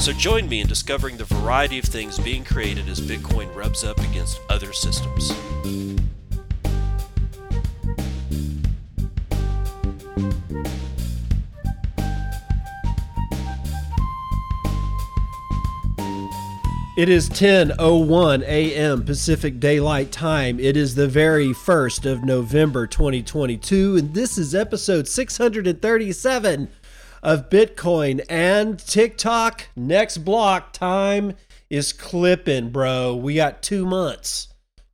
So join me in discovering the variety of things being created as Bitcoin rubs up against other systems. It is 10:01 a.m. Pacific Daylight Time. It is the very 1st of November 2022 and this is episode 637 of Bitcoin and TikTok. Next block time is clipping, bro. We got 2 months.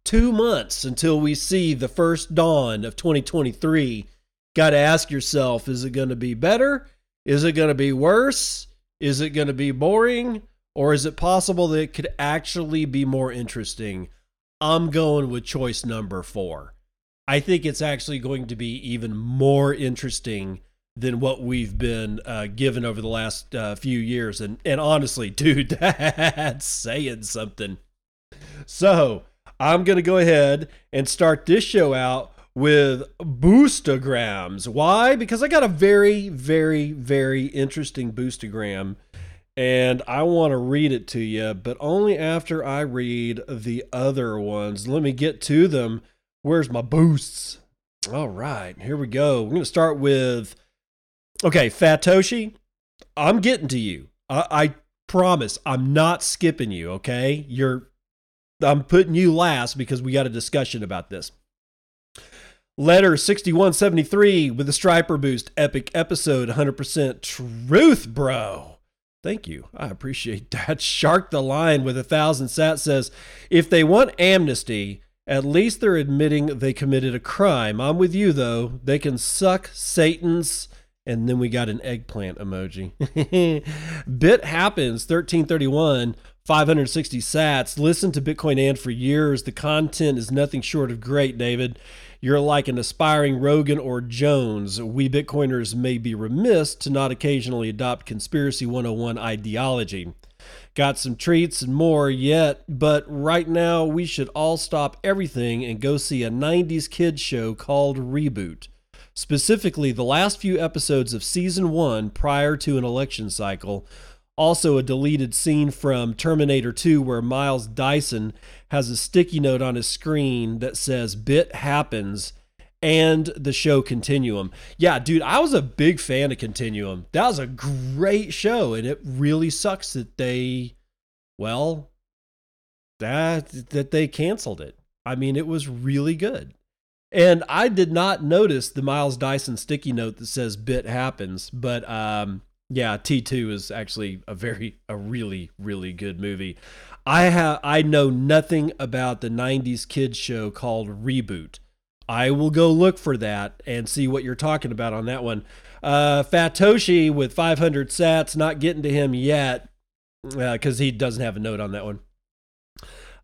2 months until we see the first dawn of 2023. Got to ask yourself, is it going to be better? Is it going to be worse? Is it going to be boring? Or is it possible that it could actually be more interesting? I'm going with choice number four. I think it's actually going to be even more interesting than what we've been uh, given over the last uh, few years. And and honestly, dude, that's saying something. So I'm gonna go ahead and start this show out with boostagrams. Why? Because I got a very, very, very interesting boostagram and I want to read it to you, but only after I read the other ones. Let me get to them. Where's my boosts? All right, here we go. We're going to start with okay, Fatoshi. I'm getting to you. I, I promise I'm not skipping you. Okay, you're. I'm putting you last because we got a discussion about this. Letter 6173 with the Striper Boost epic episode 100% truth, bro. Thank you. I appreciate that. Shark the Line with a thousand sat says if they want amnesty, at least they're admitting they committed a crime. I'm with you, though. They can suck Satan's. And then we got an eggplant emoji. Bit happens 1331. 560 sats. Listen to Bitcoin and for years. The content is nothing short of great, David. You're like an aspiring Rogan or Jones. We Bitcoiners may be remiss to not occasionally adopt Conspiracy 101 ideology. Got some treats and more yet, but right now we should all stop everything and go see a 90s kids show called Reboot. Specifically, the last few episodes of season one prior to an election cycle also, a deleted scene from Terminator 2 where Miles Dyson has a sticky note on his screen that says Bit Happens and the show Continuum. Yeah, dude, I was a big fan of Continuum. That was a great show, and it really sucks that they, well, that that they canceled it. I mean, it was really good. And I did not notice the Miles Dyson sticky note that says bit happens, but um yeah, T2 is actually a very a really really good movie. I have I know nothing about the 90s kids show called Reboot. I will go look for that and see what you're talking about on that one. Uh, Fatoshi with 500 sats, not getting to him yet because uh, he doesn't have a note on that one.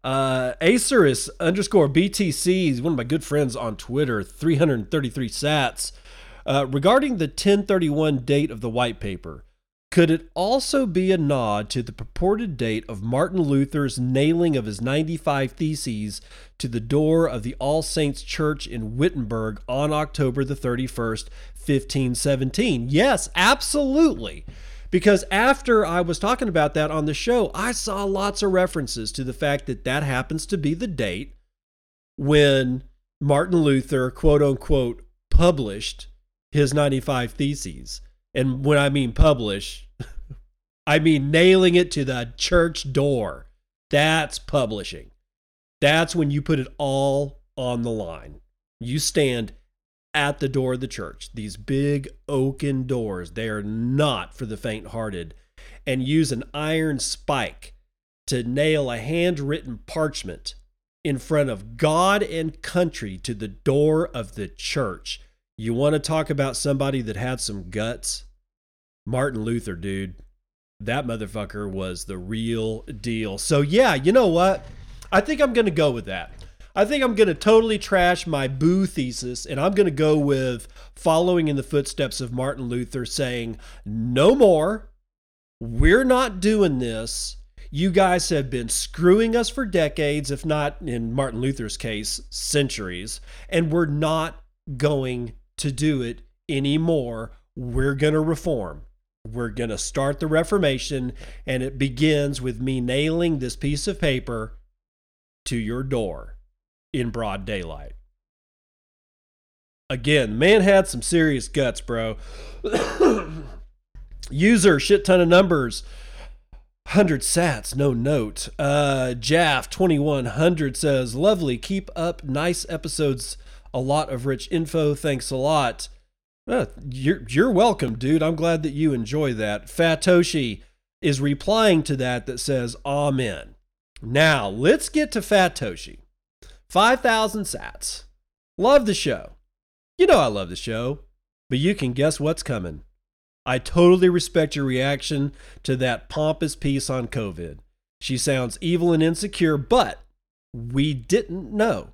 Uh, Acerus underscore BTC is one of my good friends on Twitter, 333 sats. Uh, regarding the 1031 date of the white paper, could it also be a nod to the purported date of Martin Luther's nailing of his 95 Theses to the door of the All Saints Church in Wittenberg on October the 31st, 1517? Yes, absolutely. Because after I was talking about that on the show, I saw lots of references to the fact that that happens to be the date when Martin Luther, quote unquote, published his 95 Theses. And when I mean publish, I mean nailing it to the church door. That's publishing. That's when you put it all on the line. You stand at the door of the church, these big oaken doors, they are not for the faint hearted, and use an iron spike to nail a handwritten parchment in front of God and country to the door of the church. You want to talk about somebody that had some guts? Martin Luther, dude. that motherfucker was the real deal. So yeah, you know what? I think I'm going to go with that. I think I'm going to totally trash my boo thesis and I'm going to go with following in the footsteps of Martin Luther saying, no more. We're not doing this. You guys have been screwing us for decades, if not in Martin Luther's case, centuries, and we're not going to do it anymore. We're going to reform. We're going to start the Reformation, and it begins with me nailing this piece of paper to your door in broad daylight. Again, man had some serious guts, bro. User, shit ton of numbers. 100 sats, no note. Uh, Jaff 2100 says, Lovely, keep up nice episodes. A lot of rich info. Thanks a lot. Uh, you're, you're welcome, dude. I'm glad that you enjoy that. Fatoshi is replying to that that says, Amen. Now, let's get to Fatoshi. 5,000 sats. Love the show. You know I love the show, but you can guess what's coming. I totally respect your reaction to that pompous piece on COVID. She sounds evil and insecure, but we didn't know.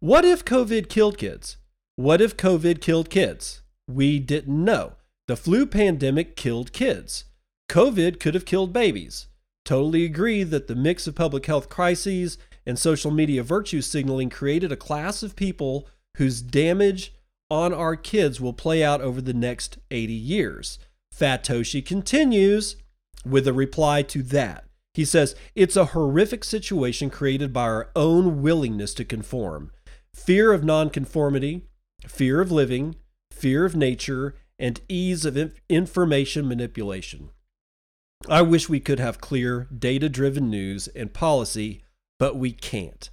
What if COVID killed kids? What if COVID killed kids? We didn't know. The flu pandemic killed kids. COVID could have killed babies. Totally agree that the mix of public health crises and social media virtue signaling created a class of people whose damage on our kids will play out over the next 80 years. Fatoshi continues with a reply to that. He says, It's a horrific situation created by our own willingness to conform. Fear of nonconformity, fear of living, fear of nature, and ease of information manipulation. I wish we could have clear, data driven news and policy, but we can't.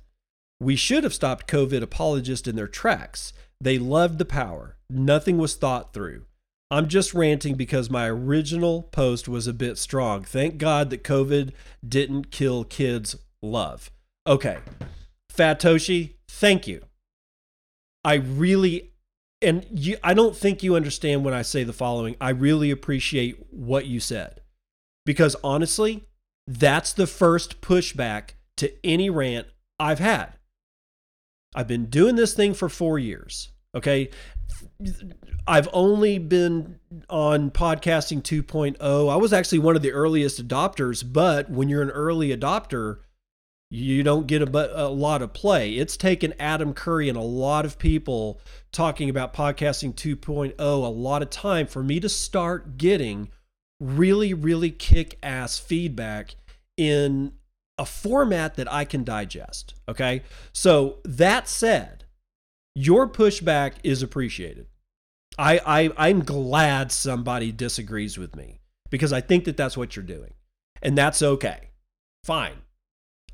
We should have stopped COVID apologists in their tracks. They loved the power. Nothing was thought through. I'm just ranting because my original post was a bit strong. Thank God that COVID didn't kill kids' love. Okay. Fatoshi, thank you. I really and you I don't think you understand when I say the following. I really appreciate what you said because honestly, that's the first pushback to any rant I've had. I've been doing this thing for four years. Okay. I've only been on podcasting 2.0. I was actually one of the earliest adopters, but when you're an early adopter, you don't get a, a lot of play. It's taken Adam Curry and a lot of people talking about podcasting 2.0 a lot of time for me to start getting really, really kick ass feedback in a format that I can digest. Okay. So, that said, your pushback is appreciated. I, I, I'm glad somebody disagrees with me because I think that that's what you're doing. And that's okay. Fine.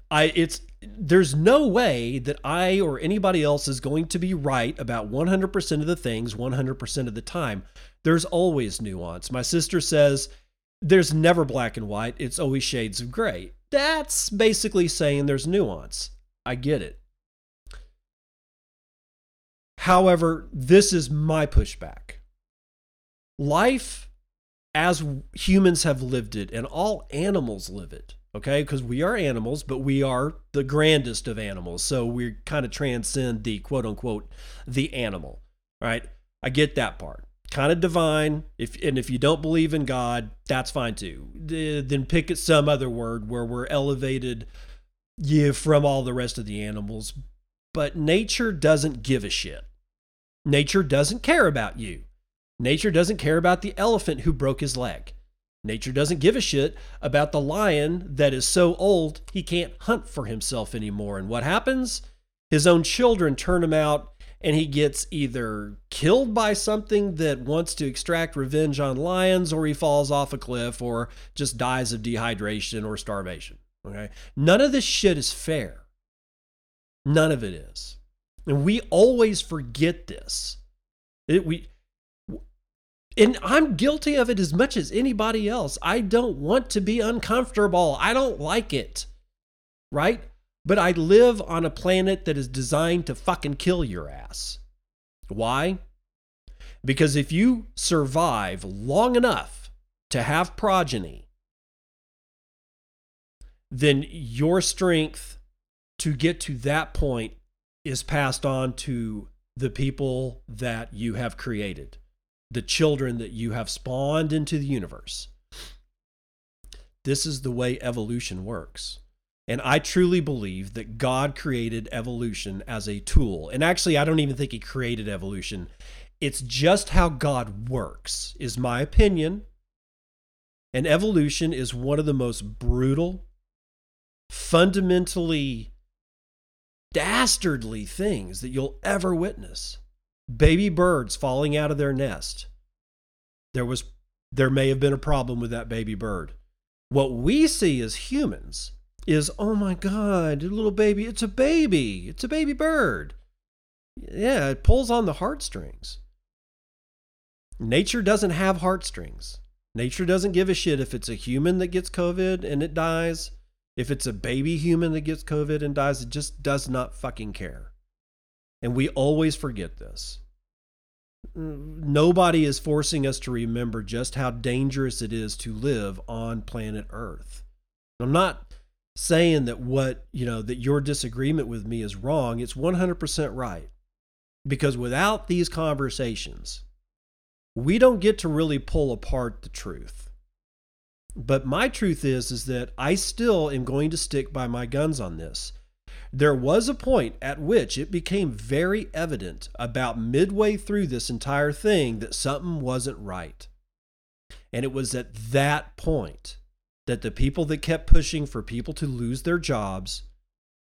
I, it's, there's no way that I or anybody else is going to be right about 100% of the things 100% of the time. There's always nuance. My sister says there's never black and white, it's always shades of gray. That's basically saying there's nuance. I get it. However, this is my pushback. Life as humans have lived it, and all animals live it, okay? Because we are animals, but we are the grandest of animals. So we kind of transcend the quote unquote the animal, right? I get that part kind of divine. If and if you don't believe in God, that's fine too. Then pick some other word where we're elevated yeah, from all the rest of the animals. But nature doesn't give a shit. Nature doesn't care about you. Nature doesn't care about the elephant who broke his leg. Nature doesn't give a shit about the lion that is so old he can't hunt for himself anymore. And what happens? His own children turn him out and he gets either killed by something that wants to extract revenge on lions or he falls off a cliff or just dies of dehydration or starvation okay none of this shit is fair none of it is and we always forget this it, we and I'm guilty of it as much as anybody else. I don't want to be uncomfortable. I don't like it. Right? But I live on a planet that is designed to fucking kill your ass. Why? Because if you survive long enough to have progeny, then your strength to get to that point is passed on to the people that you have created, the children that you have spawned into the universe. This is the way evolution works. And I truly believe that God created evolution as a tool. And actually, I don't even think He created evolution. It's just how God works, is my opinion. And evolution is one of the most brutal, fundamentally dastardly things that you'll ever witness. Baby birds falling out of their nest. There was there may have been a problem with that baby bird. What we see as humans is, oh my God, little baby, it's a baby, it's a baby bird. Yeah, it pulls on the heartstrings. Nature doesn't have heartstrings. Nature doesn't give a shit if it's a human that gets COVID and it dies. If it's a baby human that gets COVID and dies, it just does not fucking care. And we always forget this. Mm, nobody is forcing us to remember just how dangerous it is to live on planet Earth. I'm not saying that what, you know, that your disagreement with me is wrong. It's 100% right. Because without these conversations, we don't get to really pull apart the truth. But my truth is is that I still am going to stick by my guns on this. There was a point at which it became very evident about midway through this entire thing that something wasn't right. And it was at that point that the people that kept pushing for people to lose their jobs,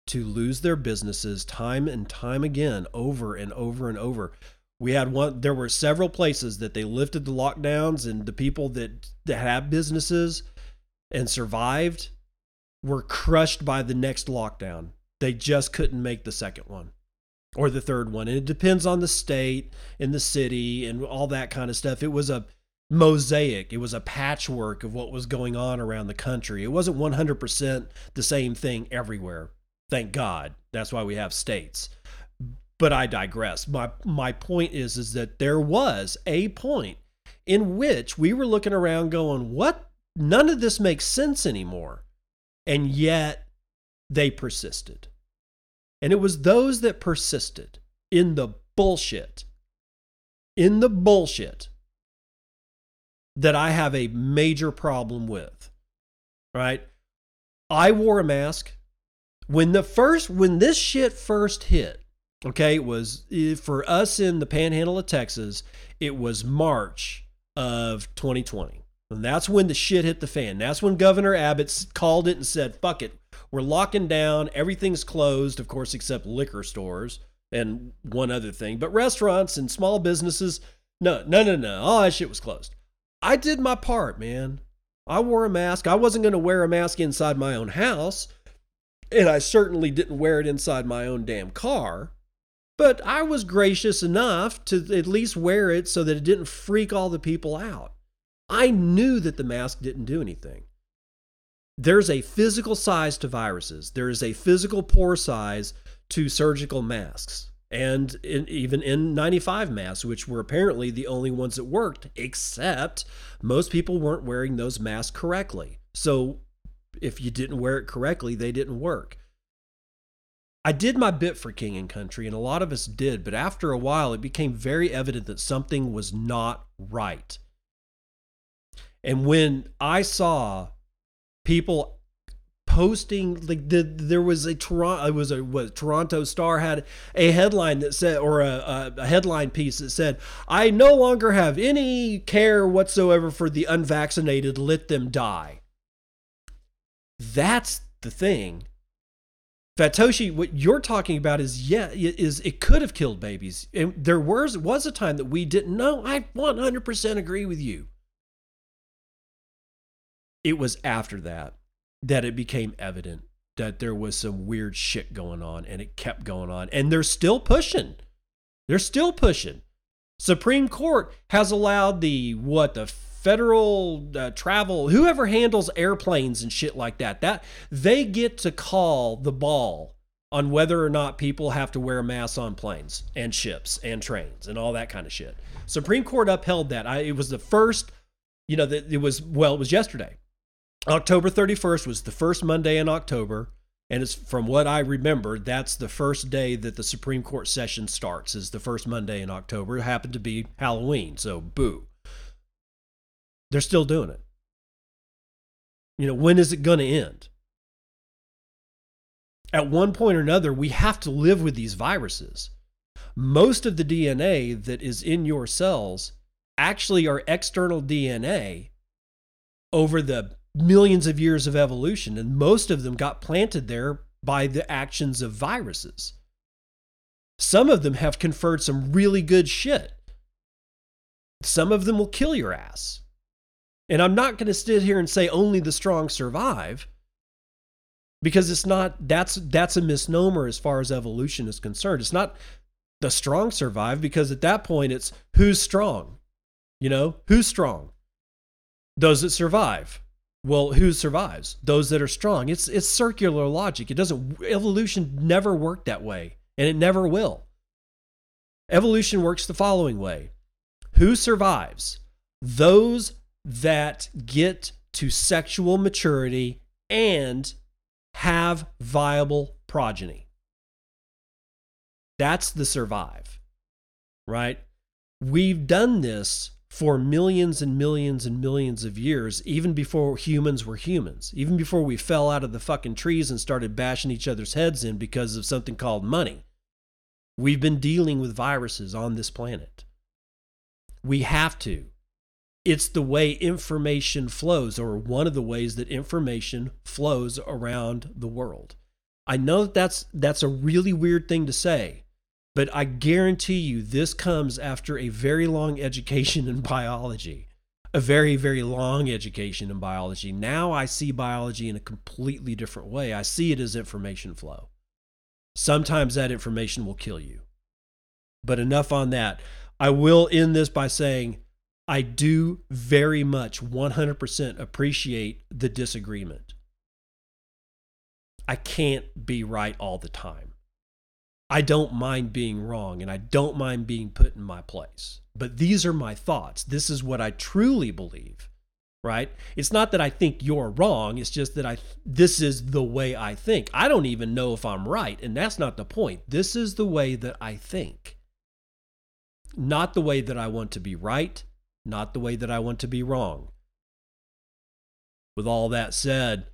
to lose their businesses time and time again, over and over and over. We had one, there were several places that they lifted the lockdowns, and the people that, that have businesses and survived were crushed by the next lockdown. They just couldn't make the second one or the third one. And it depends on the state and the city and all that kind of stuff. It was a mosaic. It was a patchwork of what was going on around the country. It wasn't 100% the same thing everywhere. Thank God. That's why we have states. But I digress. My my point is is that there was a point in which we were looking around going, "What? None of this makes sense anymore." And yet they persisted. And it was those that persisted in the bullshit. In the bullshit that I have a major problem with. Right? I wore a mask when the first when this shit first hit. Okay, it was eh, for us in the panhandle of Texas, it was March of 2020. And that's when the shit hit the fan. That's when Governor Abbott called it and said, fuck it. We're locking down. Everything's closed, of course, except liquor stores and one other thing. But restaurants and small businesses, no, no, no, no. All that shit was closed. I did my part, man. I wore a mask. I wasn't going to wear a mask inside my own house, and I certainly didn't wear it inside my own damn car. But I was gracious enough to at least wear it so that it didn't freak all the people out. I knew that the mask didn't do anything. There's a physical size to viruses, there is a physical pore size to surgical masks and in, even N95 masks, which were apparently the only ones that worked, except most people weren't wearing those masks correctly. So if you didn't wear it correctly, they didn't work. I did my bit for King and Country, and a lot of us did, but after a while, it became very evident that something was not right. And when I saw people posting like the, there was a Toronto it was a what Toronto Star had a headline that said or a, a, headline piece that said I no longer have any care whatsoever for the unvaccinated. Let them die. That's the thing. Fatoshi what you're talking about is yeah is it could have killed babies. And there was was a time that we didn't know. I 100% agree with you. It was after that that it became evident that there was some weird shit going on and it kept going on and they're still pushing. They're still pushing. Supreme court has allowed the what the federal uh, travel whoever handles airplanes and shit like that that they get to call the ball on whether or not people have to wear masks on planes and ships and trains and all that kind of shit. Supreme court upheld that. I, it was the first you know that it was well it was yesterday October 31st was the first Monday in October. And it's from what I remember, that's the first day that the Supreme Court session starts, is the first Monday in October. It happened to be Halloween, so boo. They're still doing it. You know, when is it going to end? At one point or another, we have to live with these viruses. Most of the DNA that is in your cells actually are external DNA over the millions of years of evolution, and most of them got planted there by the actions of viruses. Some of them have conferred some really good shit. Some of them will kill your ass. And I'm not going to sit here and say only the strong survive because it's not that's that's a misnomer as far as evolution is concerned. It's not the strong survive because at that point it's who's strong? You know, who's strong? Those that survive. Well, who survives? Those that are strong. It's it's circular logic. It doesn't evolution never worked that way, and it never will. Evolution works the following way. Who survives? Those that get to sexual maturity and have viable progeny. That's the survive. Right? We've done this for millions and millions and millions of years, even before humans were humans, even before we fell out of the fucking trees and started bashing each other's heads in because of something called money. We've been dealing with viruses on this planet. We have to. It's the way information flows, or one of the ways that information flows around the world. I know that that's, that's a really weird thing to say, but I guarantee you, this comes after a very long education in biology, a very, very long education in biology. Now I see biology in a completely different way. I see it as information flow. Sometimes that information will kill you. But enough on that. I will end this by saying I do very much 100% appreciate the disagreement. I can't be right all the time. I don't mind being wrong and I don't mind being put in my place. But these are my thoughts. This is what I truly believe, right? It's not that I think you're wrong, it's just that I this is the way I think. I don't even know if I'm right, and that's not the point. This is the way that I think. Not the way that I want to be right, not the way that I want to be wrong. With all that said,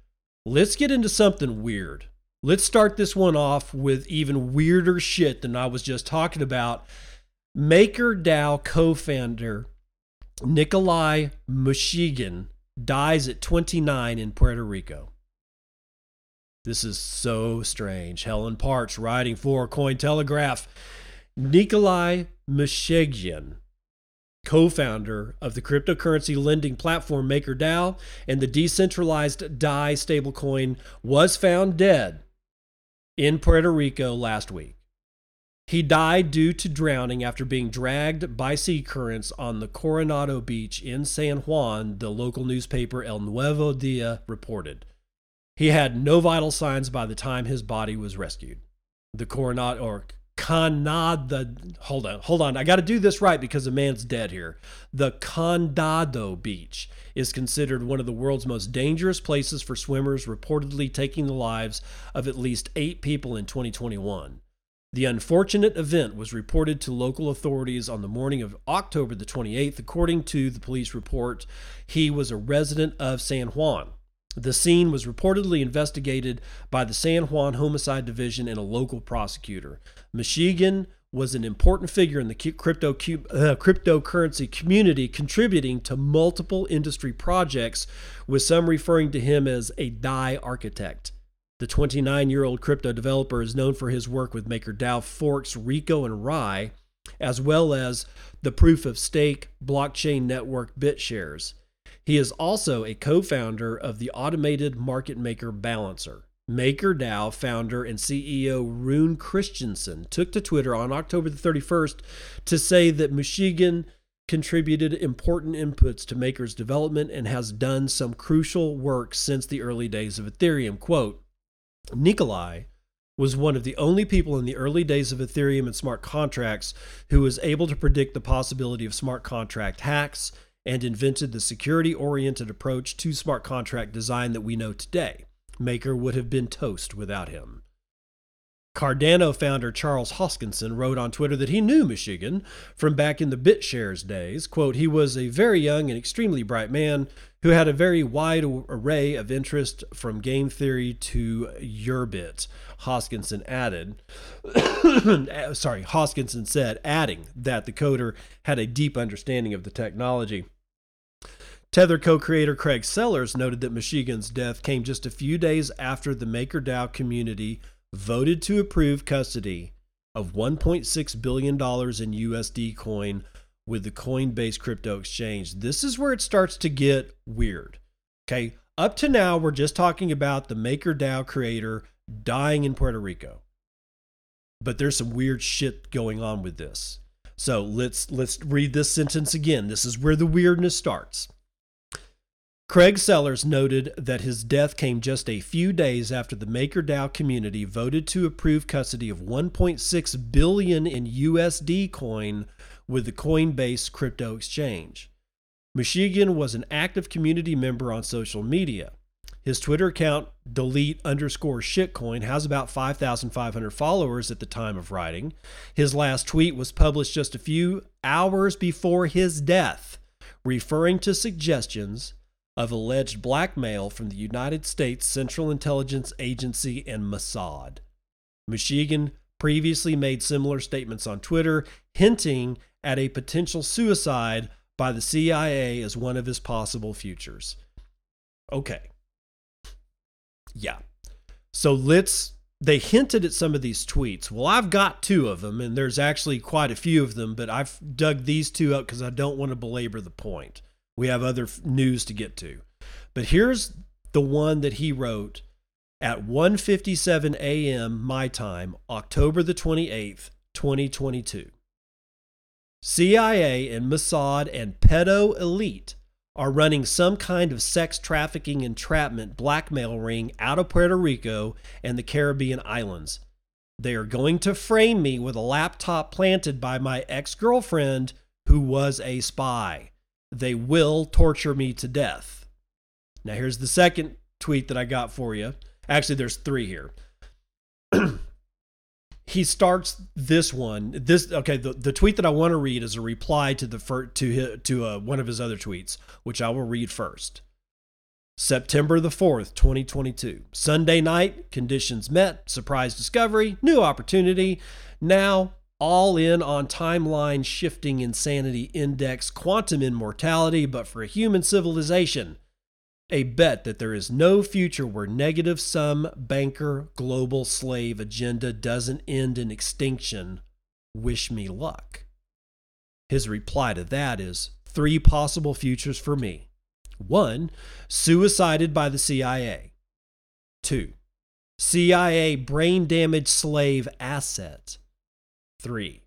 let's get into something weird. Let's start this one off with even weirder shit than I was just talking about. MakerDAO co founder Nikolai Mushegian dies at 29 in Puerto Rico. This is so strange. Helen Partz writing for Cointelegraph. Nikolai Mushegian, co founder of the cryptocurrency lending platform MakerDAO and the decentralized DAI stablecoin, was found dead in Puerto Rico last week. He died due to drowning after being dragged by sea currents on the Coronado Beach in San Juan, the local newspaper El Nuevo Dia reported. He had no vital signs by the time his body was rescued. The Coronado or Condado, hold on, hold on. I got to do this right because a man's dead here. The Condado Beach is considered one of the world's most dangerous places for swimmers, reportedly taking the lives of at least eight people in 2021. The unfortunate event was reported to local authorities on the morning of October the 28th. According to the police report, he was a resident of San Juan. The scene was reportedly investigated by the San Juan Homicide Division and a local prosecutor. Mushegian was an important figure in the crypto, uh, cryptocurrency community, contributing to multiple industry projects, with some referring to him as a DAI architect. The 29 year old crypto developer is known for his work with MakerDAO forks Rico and Rye, as well as the proof of stake blockchain network BitShares. He is also a co founder of the automated market maker Balancer. MakerDAO founder and CEO Rune Christensen took to Twitter on October the 31st to say that Mushegian contributed important inputs to Maker's development and has done some crucial work since the early days of Ethereum. Quote, Nikolai was one of the only people in the early days of Ethereum and smart contracts who was able to predict the possibility of smart contract hacks and invented the security oriented approach to smart contract design that we know today. Maker would have been toast without him. Cardano founder Charles Hoskinson wrote on Twitter that he knew Mushegian from back in the BitShares days. Quote, he was a very young and extremely bright man who had a very wide array of interest from game theory to Urbit. Hoskinson added, sorry, Hoskinson said, adding that the coder had a deep understanding of the technology. Tether co creator Craig Sellars noted that Mushegian's death came just a few days after the MakerDAO community voted to approve custody of $1.6 billion in USD coin with the Coinbase crypto exchange. This is where it starts to get weird. Okay. Up to now, we're just talking about the MakerDAO creator dying in Puerto Rico. But there's some weird shit going on with this. So let's let's read this sentence again. This is where the weirdness starts. Craig Sellars noted that his death came just a few days after the MakerDAO community voted to approve custody of 1.6 billion in USD coin with the Coinbase crypto exchange. Mushegian was an active community member on social media. His Twitter account, delete underscore shitcoin, has about 5,500 followers at the time of writing. His last tweet was published just a few hours before his death, referring to suggestions of alleged blackmail from the United States Central Intelligence Agency and Mossad. Mushegian previously made similar statements on Twitter, hinting at a potential suicide by the CIA as one of his possible futures. Okay. Yeah. So let's. They hinted at some of these tweets. Well, I've got two of them, and there's actually quite a few of them, but I've dug these two up because I don't want to belabor the point. We have other news to get to. But here's the one that he wrote at 1:57 a.m. my time, October the 28th, 2022. CIA and Mossad and pedo elite are running some kind of sex trafficking entrapment blackmail ring out of Puerto Rico and the Caribbean islands. They are going to frame me with a laptop planted by my ex girlfriend who was a spy they will torture me to death. Now, here's the second tweet that I got for you. Actually, there's three here. he starts this one. This okay. The, the tweet that I want to read is a reply to the fir- to his, to uh, one of his other tweets, which I will read first. September the 4th, 2022. Sunday night, conditions met, surprise discovery, new opportunity. Now all in on timeline shifting insanity index quantum immortality, but for a human civilization. A bet that there is no future where negative sum banker global slave agenda doesn't end in extinction. Wish me luck. His reply to that is three possible futures for me. One, suicided by the CIA. Two, CIA brain damaged slave asset. Three.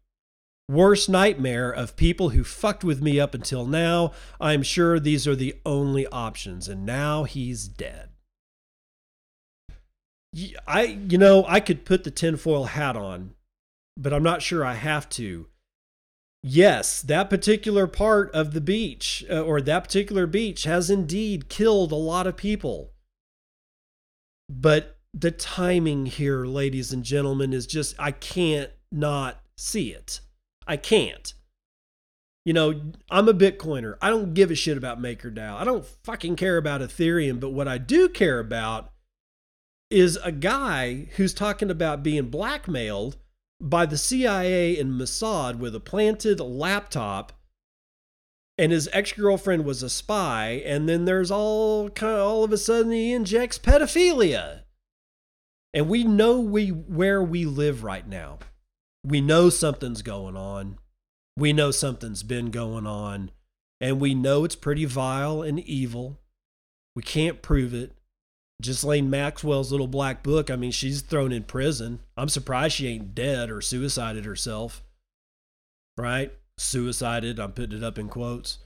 Worst nightmare of people who fucked with me up until now. I'm sure these are the only options, and now he's dead. I, you know, I could put the tinfoil hat on, but I'm not sure I have to. Yes, that particular part of the beach, uh, or that particular beach, has indeed killed a lot of people. But the timing here, ladies and gentlemen, is just, I can't not see it. I can't. You know, I'm a Bitcoiner. I don't give a shit about MakerDAO. I don't fucking care about Ethereum. But what I do care about is a guy who's talking about being blackmailed by the CIA and Mossad with a planted laptop and his ex-girlfriend was a spy and then there's all kind of all of a sudden he injects pedophilia and we know we where we live right now we know something's going on. We know something's been going on. And we know it's pretty vile and evil. We can't prove it. Ghislaine Maxwell's little black book, I mean, she's thrown in prison. I'm surprised she ain't dead or suicided herself. Right? Suicided. I'm putting it up in quotes.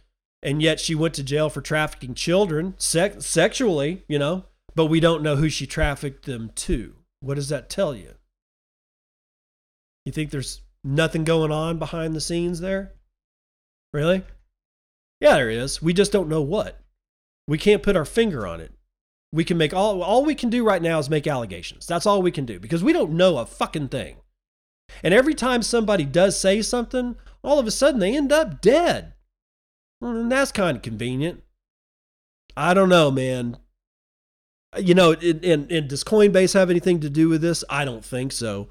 And yet she went to jail for trafficking children sex- sexually, you know, but we don't know who she trafficked them to. What does that tell you? You think there's nothing going on behind the scenes there? Really? Yeah, there is. We just don't know what. We can't put our finger on it. We can make all all we can do right now is make allegations. That's all we can do because we don't know a fucking thing. And every time somebody does say something, all of a sudden they end up dead. And that's kind of convenient. I don't know, man. You know, and, and, and does Coinbase have anything to do with this? I don't think so.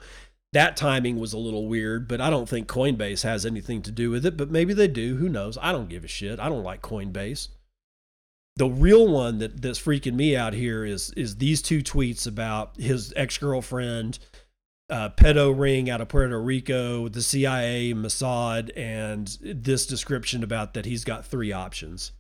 That timing was a little weird, but I don't think Coinbase has anything to do with it. But maybe they do. Who knows? I don't give a shit. I don't like Coinbase. The real one that, that's freaking me out here is is these two tweets about his ex girlfriend uh, pedo ring out of Puerto Rico, the CIA, Mossad, and this description about that he's got three options.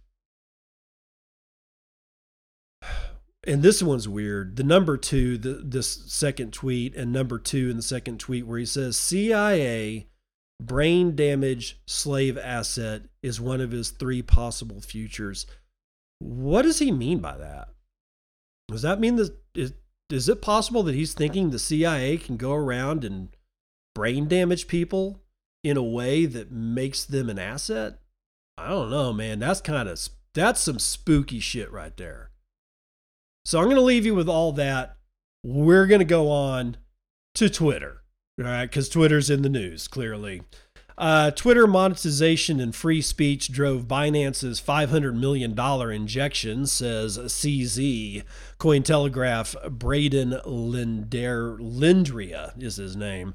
And this one's weird. The number two, the, this second tweet, and number two in the second tweet, where he says CIA brain damage slave asset is one of his three possible futures. What does he mean by that? Does that mean that is, is it possible that he's thinking the CIA can go around and brain damage people in a way that makes them an asset? I don't know, man. That's kind of that's some spooky shit right there. So I'm going to leave you with all that. We're going to go on to Twitter, all right? Because Twitter's in the news, clearly. Uh, Twitter monetization and free speech drove Binance's $500 million injection, says CZ. Cointelegraph, Brayden Linder, Lindrea is his name.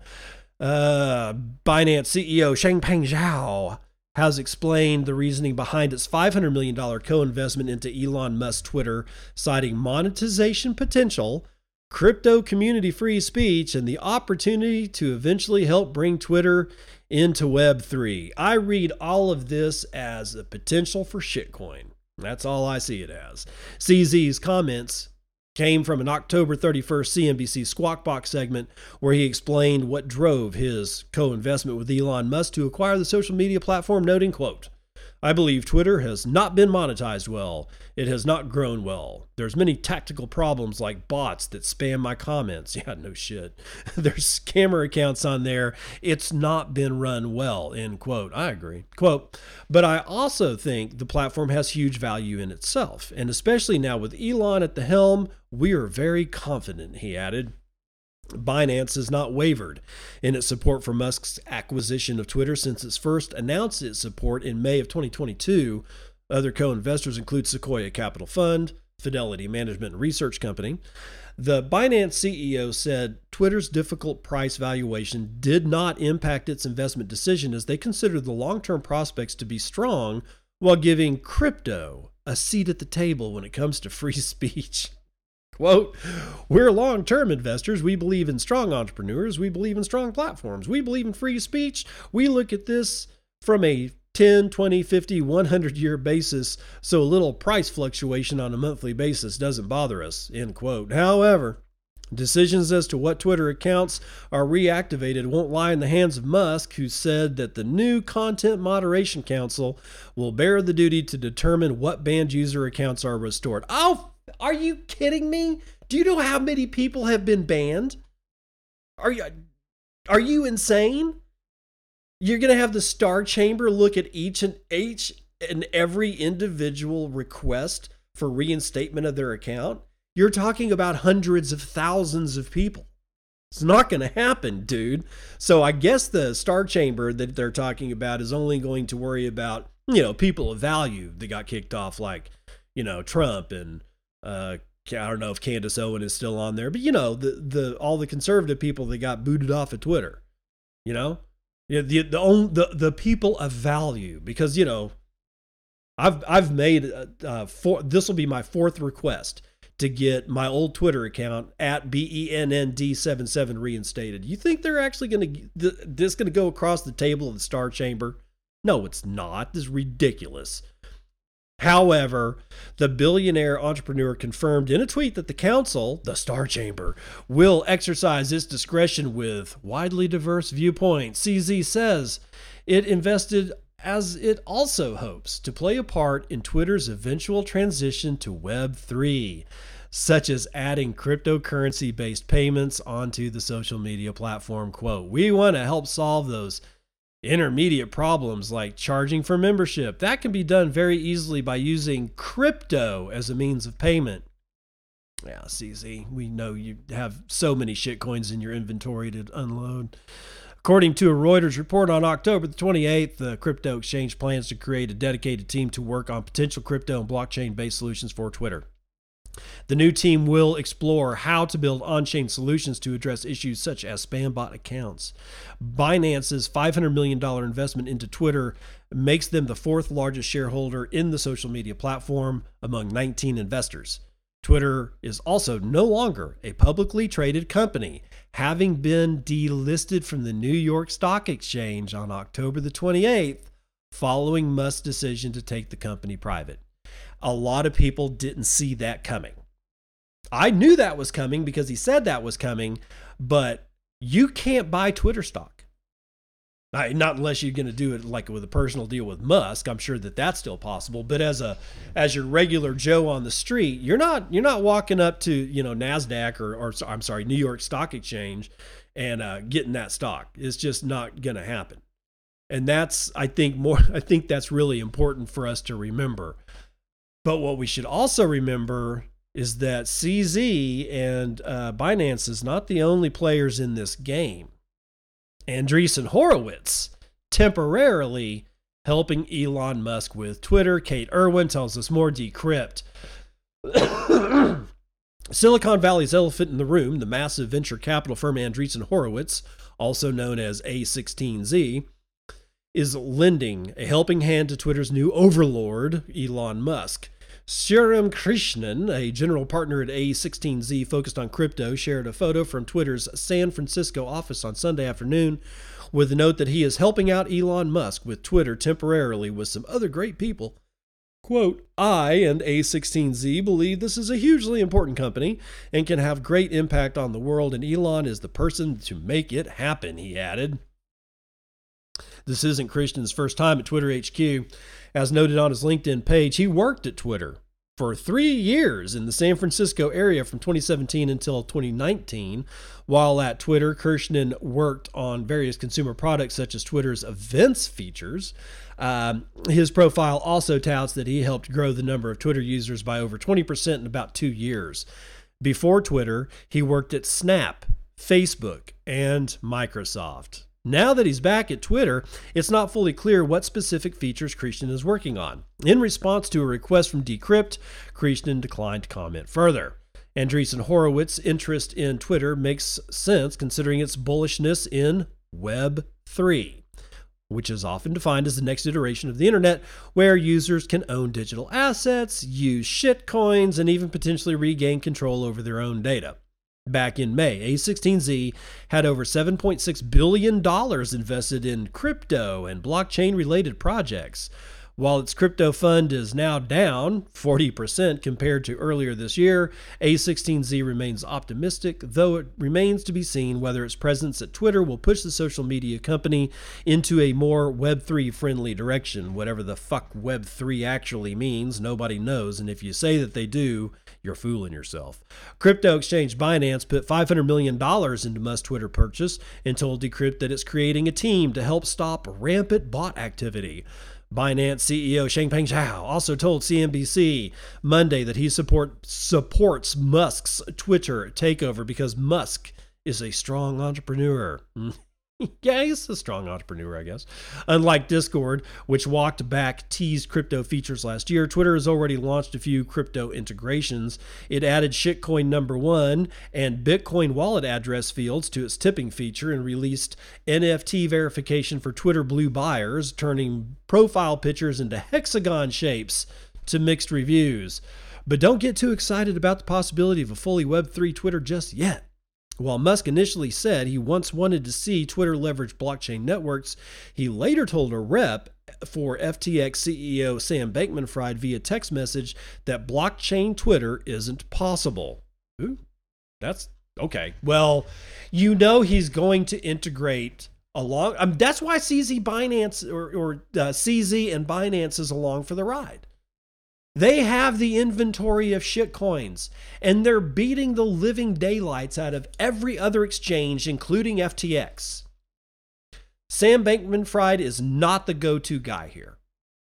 Uh, Binance CEO Changpeng Zhao has explained the reasoning behind its $500 million co investment into Elon Musk's Twitter, citing monetization potential crypto community free speech, and the opportunity to eventually help bring Twitter into Web3. I read all of this as a potential for shitcoin. That's all I see it as. CZ's comments came from an October 31st CNBC Squawk Box segment where he explained what drove his co-investment with Elon Musk to acquire the social media platform, noting, quote, I believe Twitter has not been monetized well. It has not grown well. There's many tactical problems like bots that spam my comments. Yeah, no shit. There's scammer accounts on there. It's not been run well, end quote. I agree. Quote, but I also think the platform has huge value in itself. And especially now with Elon at the helm, we are very confident, he added. Binance has not wavered in its support for Musk's acquisition of Twitter since its first announced its support in May of 2022. Other co investors include Sequoia Capital Fund, Fidelity Management and Research Company. The Binance CEO said Twitter's difficult price valuation did not impact its investment decision as they considered the long term prospects to be strong while giving crypto a seat at the table when it comes to free speech. Quote, we're long term investors. We believe in strong entrepreneurs. We believe in strong platforms. We believe in free speech. We look at this from a 10, 20, 50, 100 year basis, so a little price fluctuation on a monthly basis doesn't bother us. End quote. However, Decisions as to what Twitter accounts are reactivated won't lie in the hands of Musk, who said that the new Content Moderation Council will bear the duty to determine what banned user accounts are restored. Oh, are you kidding me? Do you know how many people have been banned? Are you are you insane? You're going to have the Star Chamber look at each and each and every individual request for reinstatement of their account. You're talking about hundreds of thousands of people. It's not going to happen, dude. So I guess the Star Chamber that they're talking about is only going to worry about, you know, people of value that got kicked off like, you know, Trump and uh, I don't know if Candace Owen is still on there, but you know the the all the conservative people that got booted off of Twitter, you know, the the own the the people of value because you know, I've I've made uh, uh four. This will be my fourth request to get my old Twitter account at b e n n d seven seven reinstated. You think they're actually going to this going to go across the table of the Star Chamber? No, it's not. This is ridiculous. However, the billionaire entrepreneur confirmed in a tweet that the council, the Star Chamber, will exercise its discretion with widely diverse viewpoints. CZ says it invested as it also hopes to play a part in Twitter's eventual transition to Web3, such as adding cryptocurrency based payments onto the social media platform. Quote, we want to help solve those intermediate problems like charging for membership. That can be done very easily by using crypto as a means of payment. Yeah, CZ, we know you have so many shitcoins in your inventory to unload. According to a Reuters report on October the 28th, the crypto exchange plans to create a dedicated team to work on potential crypto and blockchain based solutions for Twitter. The new team will explore how to build on chain solutions to address issues such as spam bot accounts. Binance's $500 million investment into Twitter makes them the fourth largest shareholder in the social media platform among 19 investors. Twitter is also no longer a publicly traded company, having been delisted from the New York Stock Exchange on October the 28th following Musk's decision to take the company private a lot of people didn't see that coming. I knew that was coming because he said that was coming, but you can't buy Twitter stock. Not unless you're going to do it like with a personal deal with Musk. I'm sure that that's still possible. But as a as your regular Joe on the street, you're not you're not walking up to you know Nasdaq or or I'm sorry New York Stock Exchange and uh, getting that stock. It's just not going to happen. And that's I think more I think that's really important for us to remember but what we should also remember is that CZ and uh, Binance is not the only players in this game. Andreessen Horowitz temporarily helping Elon Musk with Twitter. Kate Irwin tells us more decrypt. Silicon Valley's elephant in the room, the massive venture capital firm Andreessen Horowitz, also known as A16Z, is lending a helping hand to Twitter's new overlord, Elon Musk. Sriram Krishnan, a general partner at A16Z focused on crypto, shared a photo from Twitter's San Francisco office on Sunday afternoon with a note that he is helping out Elon Musk with Twitter temporarily with some other great people. Quote, I and A16Z believe this is a hugely important company and can have great impact on the world, and Elon is the person to make it happen, he added. This isn't Krishnan's first time at Twitter HQ. As noted on his LinkedIn page, he worked at Twitter for three years in the San Francisco area from 2017 until 2019. While at Twitter, Krishnan worked on various consumer products such as Twitter's events features. Um, his profile also touts that he helped grow the number of Twitter users by over 20% in about two years. Before Twitter, he worked at Snap, Facebook, and Microsoft. Now that he's back at Twitter, it's not fully clear what specific features Krishnan is working on. In response to a request from Decrypt, Krishnan declined to comment further. Andreessen Horowitz's interest in Twitter makes sense considering its bullishness in Web 3, which is often defined as the next iteration of the internet where users can own digital assets, use shitcoins, and even potentially regain control over their own data. Back in May, A16Z had over $7.6 billion invested in crypto and blockchain related projects. While its crypto fund is now down 40% compared to earlier this year, A16Z remains optimistic, though it remains to be seen whether its presence at Twitter will push the social media company into a more Web3 friendly direction. Whatever the fuck Web3 actually means, nobody knows, and if you say that they do, you're fooling yourself. Crypto exchange Binance put $500 million into Musk Twitter purchase and told Decrypt that it's creating a team to help stop rampant bot activity. Binance CEO Changpeng Zhao also told CNBC Monday that he support, supports Musk's Twitter takeover because Musk is a strong entrepreneur. Mm. yeah, he's a strong entrepreneur, I guess. Unlike Discord, which walked back teased crypto features last year, Twitter has already launched a few crypto integrations. It added shitcoin number one and Bitcoin wallet address fields to its tipping feature and released NFT verification for Twitter Blue buyers, turning profile pictures into hexagon shapes to mixed reviews. But don't get too excited about the possibility of a fully Web3 Twitter just yet. While Musk initially said he once wanted to see Twitter leverage blockchain networks, he later told a rep for FTX CEO Sam Bankman Fried via text message that blockchain Twitter isn't possible. Ooh, that's okay. Well, you know he's going to integrate along. Um, that's why CZ Binance or, or uh, CZ and Binance is along for the ride. They have the inventory of shitcoins, and they're beating the living daylights out of every other exchange, including FTX. Sam Bankman Fried is not the go to guy here.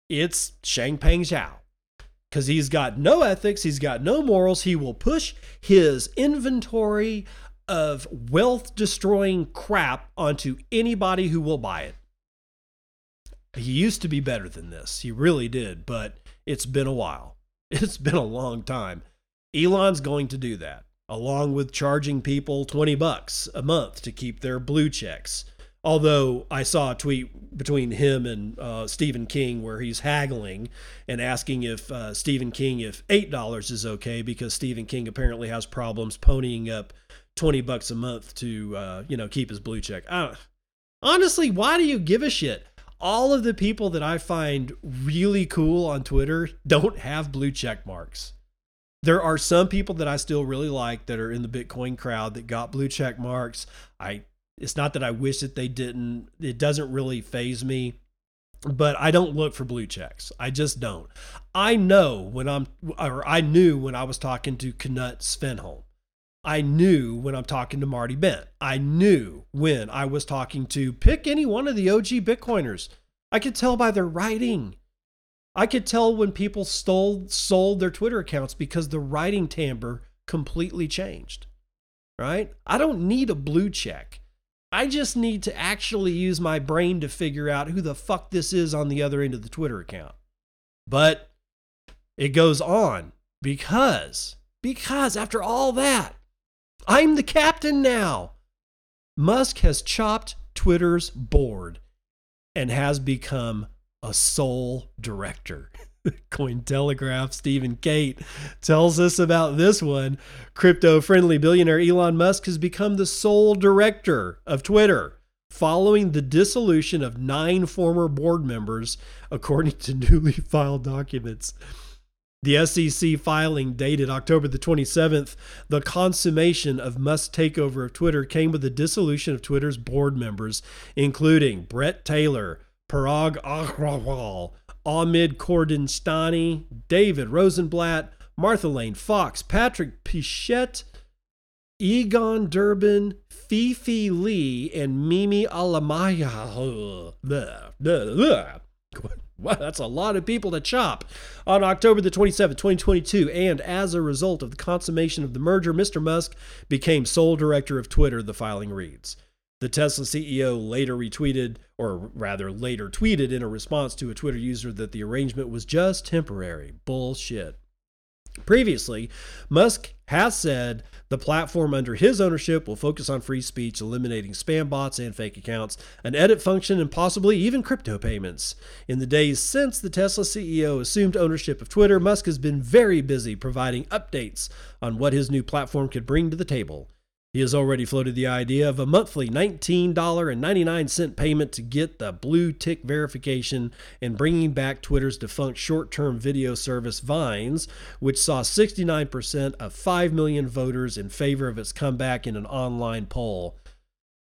It's Changpeng Zhao. Because he's got no ethics, he's got no morals. He will push his inventory of wealth destroying crap onto anybody who will buy it. He used to be better than this. He really did, but it's been a while. It's been a long time. Elon's going to do that, along with charging people 20 bucks a month to keep their blue checks. Although I saw a tweet between him and uh, Stephen King where he's haggling and asking if uh, Stephen King if eight dollars is okay because Stephen King apparently has problems ponying up twenty bucks a month to uh, you know keep his blue check. honestly, why do you give a shit? All of the people that I find really cool on Twitter don't have blue check marks. There are some people that I still really like that are in the Bitcoin crowd that got blue check marks. I it's not that I wish that they didn't. It doesn't really phase me, but I don't look for blue checks. I just don't. I know when I'm or I knew when I was talking to Knut Svanholm. I knew when I'm talking to Marty Bent. I knew when I was talking to pick any one of the OG Bitcoiners. I could tell by their writing. I could tell when people stole sold their Twitter accounts because the writing timbre completely changed. Right? I don't need a blue check. I just need to actually use my brain to figure out who the fuck this is on the other end of the Twitter account. But it goes on because because after all that I'm the captain now. Musk has chopped Twitter's board and has become a sole director. Cointelegraph Stephen Kate tells us about this one. Crypto friendly billionaire Elon Musk has become the sole director of Twitter following the dissolution of nine former board members, according to newly filed documents. The SEC filing dated October the 27th, the consummation of Musk's takeover of Twitter came with the dissolution of Twitter's board members, including Bret Taylor, Parag Agrawal, Ahmed Kordestani, David Rosenblatt, Martha Lane Fox, Patrick Pichette, Egon Durban, Fei-Fei Li, and Mimi Alamaya. That's a lot of people to chop. On October the 27th, 2022, and as a result of the consummation of the merger, Mr. Musk became sole director of Twitter, the filing reads. The Tesla CEO later retweeted, or rather later tweeted in a response to a Twitter user that the arrangement was just temporary. Bullshit. Previously, Musk has said the platform under his ownership will focus on free speech, eliminating spam bots and fake accounts, an edit function, and possibly even crypto payments. In the days since the Tesla CEO assumed ownership of Twitter, Musk has been very busy providing updates on what his new platform could bring to the table. He has already floated the idea of a monthly $19.99 payment to get the blue tick verification and bringing back Twitter's defunct short term video service Vines, which saw 69% of 5 million voters in favor of its comeback in an online poll.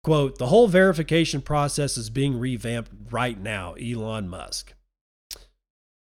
Quote, the whole verification process is being revamped right now, Elon Musk.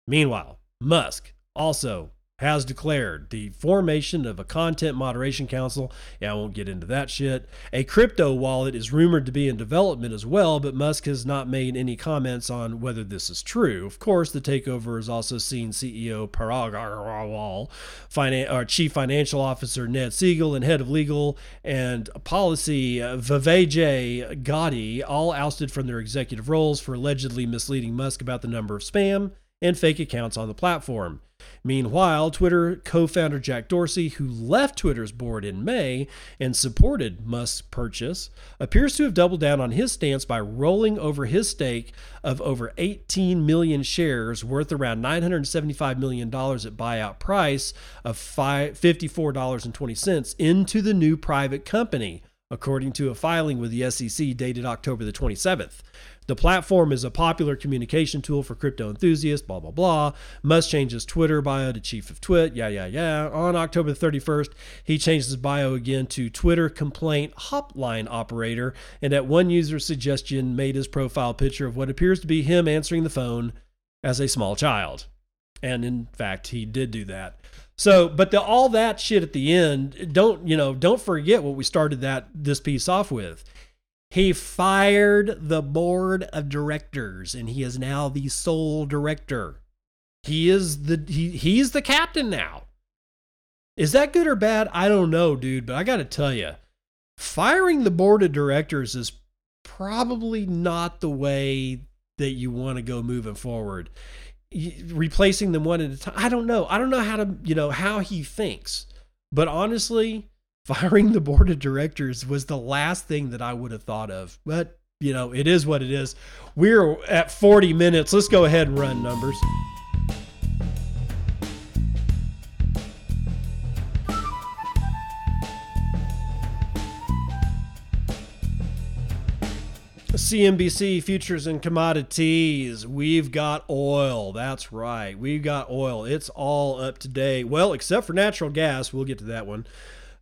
Meanwhile, Musk also has declared the formation of a content moderation council. Yeah, I won't get into that shit. A crypto wallet is rumored to be in development as well, but Musk has not made any comments on whether this is true. Of course, the takeover has also seen CEO Parag Agrawal, finan- Chief Financial Officer Ned Segal, and Head of Legal and Policy uh, Vivek Gadde all ousted from their executive roles for allegedly misleading Musk about the number of spam and fake accounts on the platform. Meanwhile, Twitter co founder Jack Dorsey, who left Twitter's board in May and supported Musk's purchase, appears to have doubled down on his stance by rolling over his stake of over 18 million shares worth around $975 million at buyout price of $54.20 into the new private company, according to a filing with the SEC dated October the 27th. The platform is a popular communication tool for crypto enthusiasts, blah, blah, blah. Musk change his Twitter bio to chief of twit, yeah, yeah, yeah. On October 31st, he changed his bio again to Twitter complaint hotline operator, and at one user's suggestion, made his profile picture of what appears to be him answering the phone as a small child. And in fact, he did do that. So, but the, all that shit at the end, don't, you know, don't forget what we started that this piece off with He fired the board of directors and he is now the sole director. He is the he, he's the captain now. Is that good or bad? I don't know, dude, but I got to tell you, firing the board of directors is probably not the way that you want to go moving forward. Replacing them one at a time. I don't know. I don't know how to, you know, how he thinks. But honestly, firing the board of directors was the last thing that I would have thought of. But, you know, it is what it is. We're at 40 minutes. Let's go ahead and run numbers. CNBC futures and commodities. We've got oil. That's right. We've got oil. It's all up to date. Well, except for natural gas. We'll get to that one.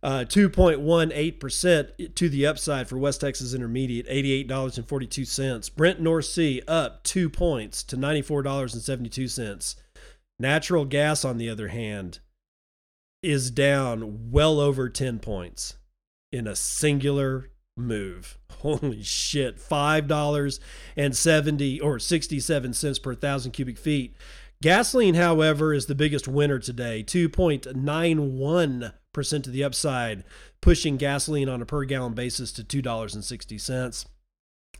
Uh, 2.18% to the upside for West Texas Intermediate, $88.42. Brent North Sea up two points to $94.72. Natural gas, on the other hand, is down well over 10 points in a singular move. Holy shit. $5.70 or 67 cents per thousand cubic feet. Gasoline, however, is the biggest winner today, 2.91% to the upside, pushing gasoline on a per gallon basis to $2.60.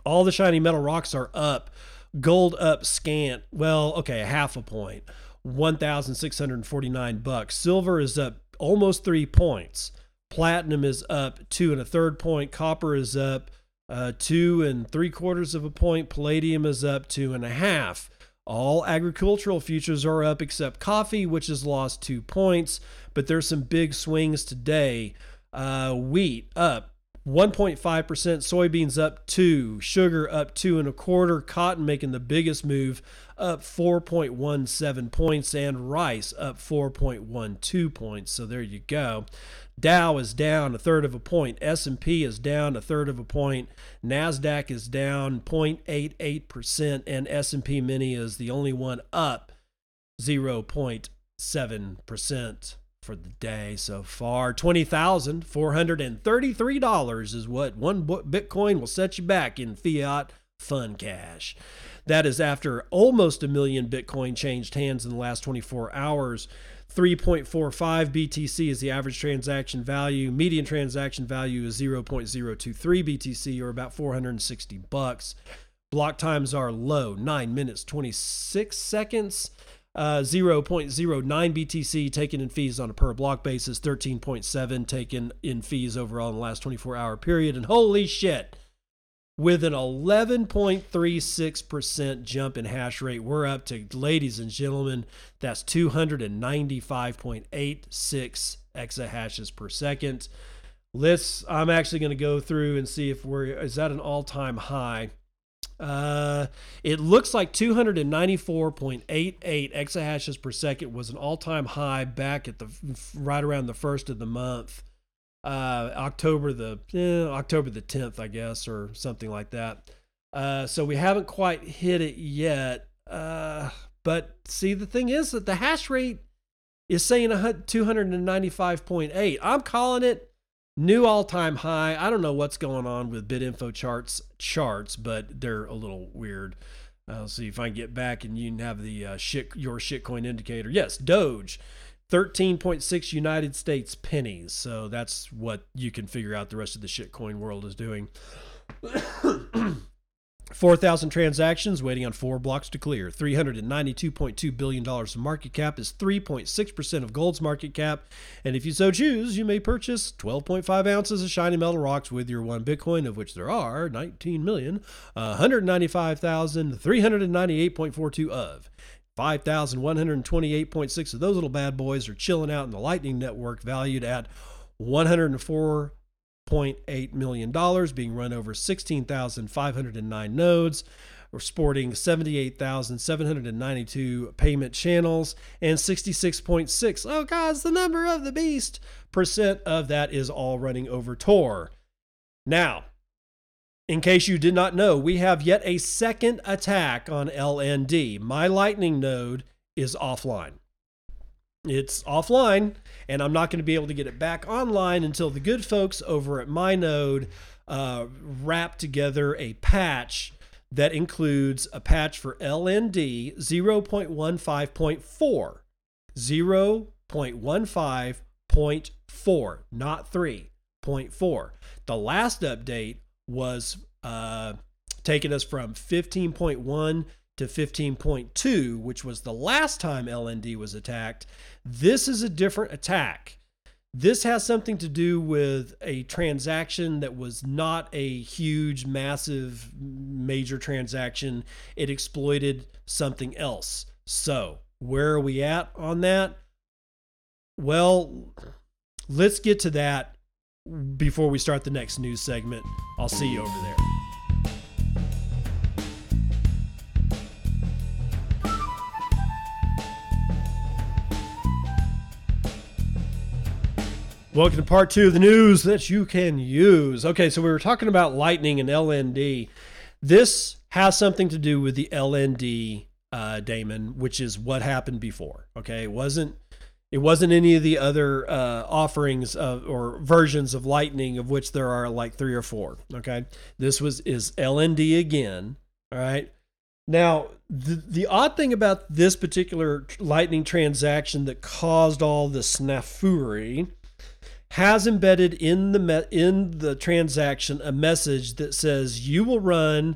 All the shiny metal rocks are up. Gold up scant. Well, okay, a half a point. 1649 bucks. Silver is up almost 3 points. Platinum is up two and a third point. Copper is up uh, two and three quarters of a point. Palladium is up two and a half. All agricultural futures are up except coffee, which has lost two points. But there's some big swings today. Uh, wheat up 1.5%, soybeans up two, sugar up two and a quarter, cotton making the biggest move up 4.17 points, and rice up 4.12 points. So there you go. Dow is down a third of a point. S&P is down a third of a point. Nasdaq is down 0.88% and S&P mini is the only one up 0.7% for the day so far. $20,433 is what one Bitcoin will set you back in fiat fun cash. That is after almost a million Bitcoin changed hands in the last 24 hours. 3.45 BTC is the average transaction value. Median transaction value is 0.023 BTC or about 460 bucks. Block times are low, 9 minutes 26 seconds. Uh, 0.09 BTC taken in fees on a per block basis, 13.7 taken in fees overall in the last 24 hour period. And holy shit, with an 11.36% jump in hash rate. We're up to, ladies and gentlemen, that's 295.86 exahashes per second. Let's, I'm actually going to go through and see if we're, is that an all time high? Uh, it looks like 294.88 exahashes per second was an all time high back at the, right around the first of the month uh, October the eh, October the 10th, I guess, or something like that. Uh, so we haven't quite hit it yet. Uh, but see, the thing is that the hash rate is saying 295.8. I'm calling it new all-time high. I don't know what's going on with BitInfo charts charts, but they're a little weird. I'll see if I can get back and you can have the uh, shit your shitcoin indicator. Yes, Doge 13.6 United States pennies. So that's what you can figure out the rest of the shitcoin world is doing. 4,000 transactions waiting on four blocks to clear. $392.2 billion of market cap is 3.6% of gold's market cap. And if you so choose, you may purchase 12.5 ounces of shiny metal rocks with your one Bitcoin, of which there are 19,195,398.42 uh, of. 5,128.6 of those little bad boys are chilling out in the Lightning Network, valued at $104.8 million, being run over 16,509 nodes. We're sporting 78,792 payment channels and 66.6. Oh, God, the number of the beast. Percent of that is all running over Tor. Now, in case you did not know, we have yet a second attack on LND. My Lightning node is offline. It's offline, and I'm not going to be able to get it back online until the good folks over at myNode uh, wrapped together a patch that includes a patch for LND 0.15.4. 0.15.4, not 3.4. The last update was uh, taking us from 15.1 to 15.2, which was the last time LND was attacked. This is a different attack. This has something to do with a transaction that was not a huge, massive, major transaction. It exploited something else. So, where are we at on that? Well, let's get to that before we start the next news segment. I'll see you over there. Welcome to part two of the news that you can use. Okay, so we were talking about lightning and LND. This has something to do with the LND uh, daemon, which is what happened before. Okay, it wasn't it wasn't any of the other uh, offerings of, or versions of lightning, of which there are like three or four. Okay, this was is LND again. All right. Now, the, the odd thing about this particular lightning transaction that caused all the snafury has embedded in the me- in the transaction a message that says you will run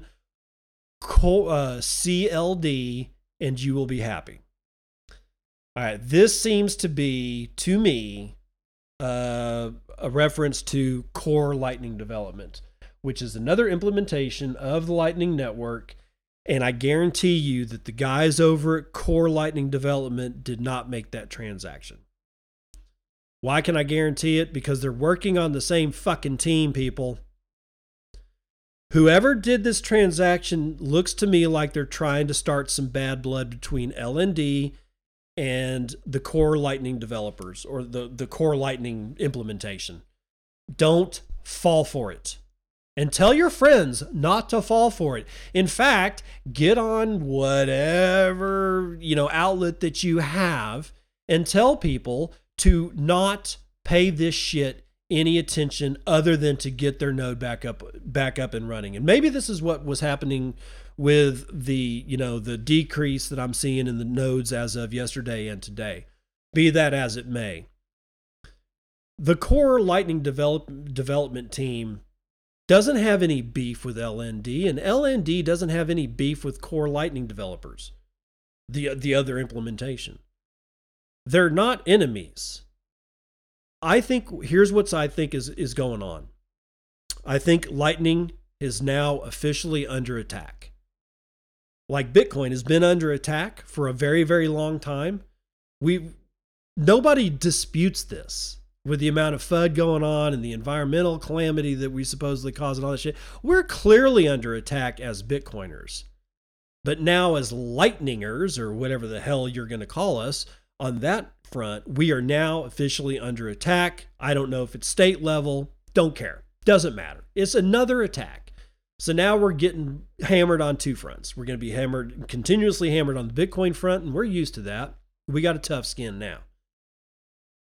co- uh, CLD and you will be happy. All right, this seems to be to me uh, a reference to Core Lightning Development, which is another implementation of the Lightning Network. And I guarantee you that the guys over at Core Lightning Development did not make that transaction. Why can I guarantee it? Because they're working on the same fucking team, people. Whoever did this transaction looks to me like they're trying to start some bad blood between LND and the core lightning developers or the, the core lightning implementation. Don't fall for it. And tell your friends not to fall for it. In fact, get on whatever, you know, outlet that you have and tell people to not pay this shit any attention other than to get their node back up back up and running. And maybe this is what was happening with the, you know, the decrease that I'm seeing in the nodes as of yesterday and today. Be that as it may. The core Lightning develop, development team doesn't have any beef with LND, and LND doesn't have any beef with core Lightning developers, the, the other implementation. They're not enemies. I think here's what I think is is going on. I think Lightning is now officially under attack. Like Bitcoin has been under attack for a very very long time. We nobody disputes this with the amount of FUD going on and the environmental calamity that we supposedly cause and all that shit. We're clearly under attack as Bitcoiners. But now as lightningers or whatever the hell you're going to call us, on that front, we are now officially under attack. I don't know if it's state level, don't care. Doesn't matter. It's another attack. So now we're getting hammered on two fronts. We're going to be hammered, continuously hammered on the Bitcoin front, and we're used to that. We got a tough skin now.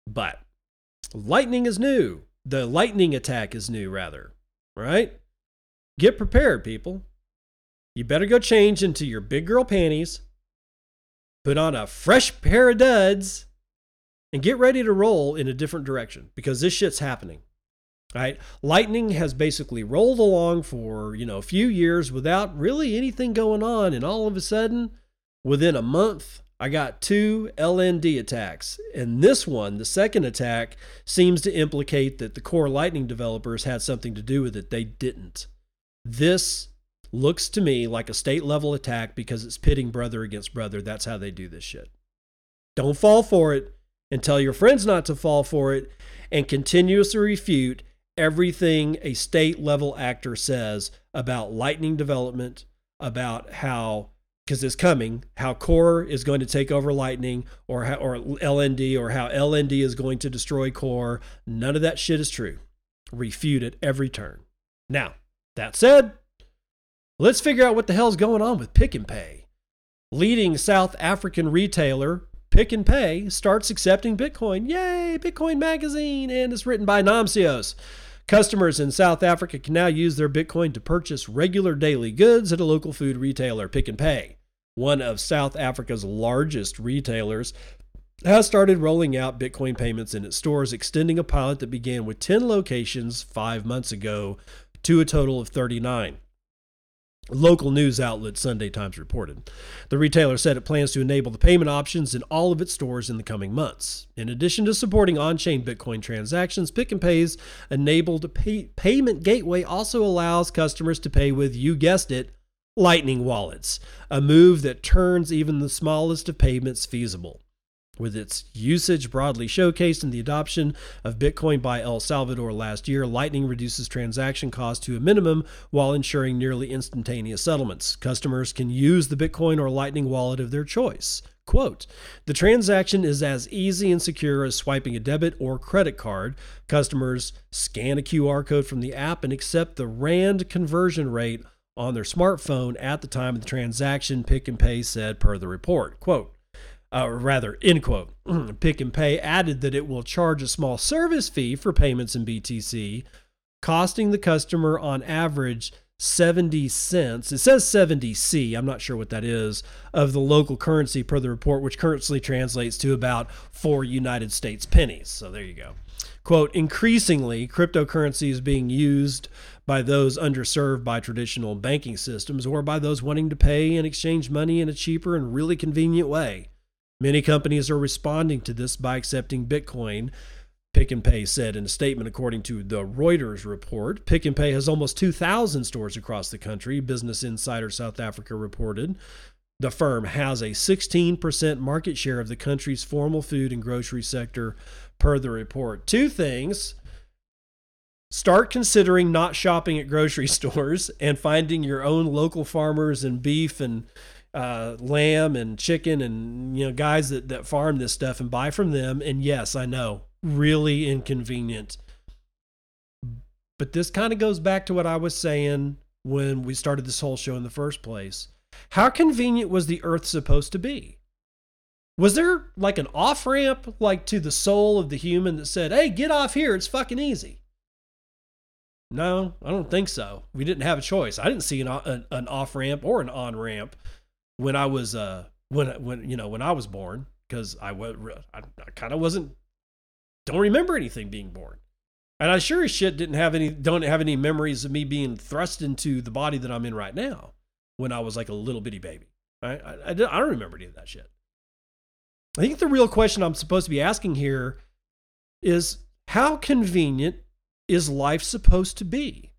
But lightning is new. The lightning attack is new, rather. Right? Get prepared, people. You better go change into your big girl panties put on a fresh pair of duds, and get ready to roll in a different direction because this shit's happening. Right? Lightning has basically rolled along for, you know, a few years without really anything going on. And all of a sudden, within a month, I got two LND attacks. And this one, the second attack, seems to implicate that the core Lightning developers had something to do with it. They didn't. This looks to me like a state level attack because it's pitting brother against brother. That's how they do this shit. Don't fall for it and tell your friends not to fall for it and continuously refute everything a state level actor says about lightning development, about how because it's coming, how Core is going to take over Lightning or how, or LND or how LND is going to destroy Core. None of that shit is true. Refute it every turn. Now, that said, Let's figure out what the hell's going on with Pick n Pay. Leading South African retailer Pick n Pay starts accepting Bitcoin. Yay, Bitcoin Magazine, and it's written by Namcios. Customers in South Africa can now use their Bitcoin to purchase regular daily goods at a local food retailer, Pick n Pay. One of South Africa's largest retailers has started rolling out Bitcoin payments in its stores, extending a pilot that began with 10 locations five months ago to a total of 39. Local news outlet Sunday Times reported. The retailer said it plans to enable the payment options in all of its stores in the coming months. In addition to supporting on chain Bitcoin transactions, Pick n Pay's enabled pay- payment gateway also allows customers to pay with, you guessed it, Lightning wallets, a move that turns even the smallest of payments feasible. With its usage broadly showcased in the adoption of Bitcoin by El Salvador last year, Lightning reduces transaction costs to a minimum while ensuring nearly instantaneous settlements. Customers can use the Bitcoin or Lightning wallet of their choice. Quote, the transaction is as easy and secure as swiping a debit or credit card. Customers scan a QR code from the app and accept the RAND conversion rate on their smartphone at the time of the transaction, Pick n Pay said per the report. Quote, uh, rather, end quote. Pick n Pay added that it will charge a small service fee for payments in BTC, costing the customer on average 70 cents. It says 70C, I'm not sure what that is, of the local currency per the report, which currently translates to about four United States pennies. So there you go. Quote, increasingly, cryptocurrency is being used by those underserved by traditional banking systems or by those wanting to pay and exchange money in a cheaper and really convenient way. Many companies are responding to this by accepting Bitcoin. Pick n Pay said in a statement, according to the Reuters report. Pick n Pay has almost 2,000 stores across the country, Business Insider South Africa reported. The firm has a 16% market share of the country's formal food and grocery sector, per the report. Two things start considering not shopping at grocery stores and finding your own local farmers and beef and uh, lamb and chicken and you know guys that, that farm this stuff and buy from them. And yes i know really inconvenient. But this kind of goes back to what i was saying when we started this whole show in the first place. How convenient was the earth supposed to be? Was there like an off ramp like to the soul of the human that said hey get off here. It's fucking easy. No i don't think so. We didn't have a choice. I didn't see an, an, an off ramp or an on ramp when I was uh when when you know when I was born because I was I, I kind of wasn't don't remember anything being born. And I sure as shit didn't have any don't have any memories of me being thrust into the body that I'm in right now when I was like a little bitty baby. I, I, I don't remember any of that shit. I think the real question I'm supposed to be asking here is how convenient is life supposed to be?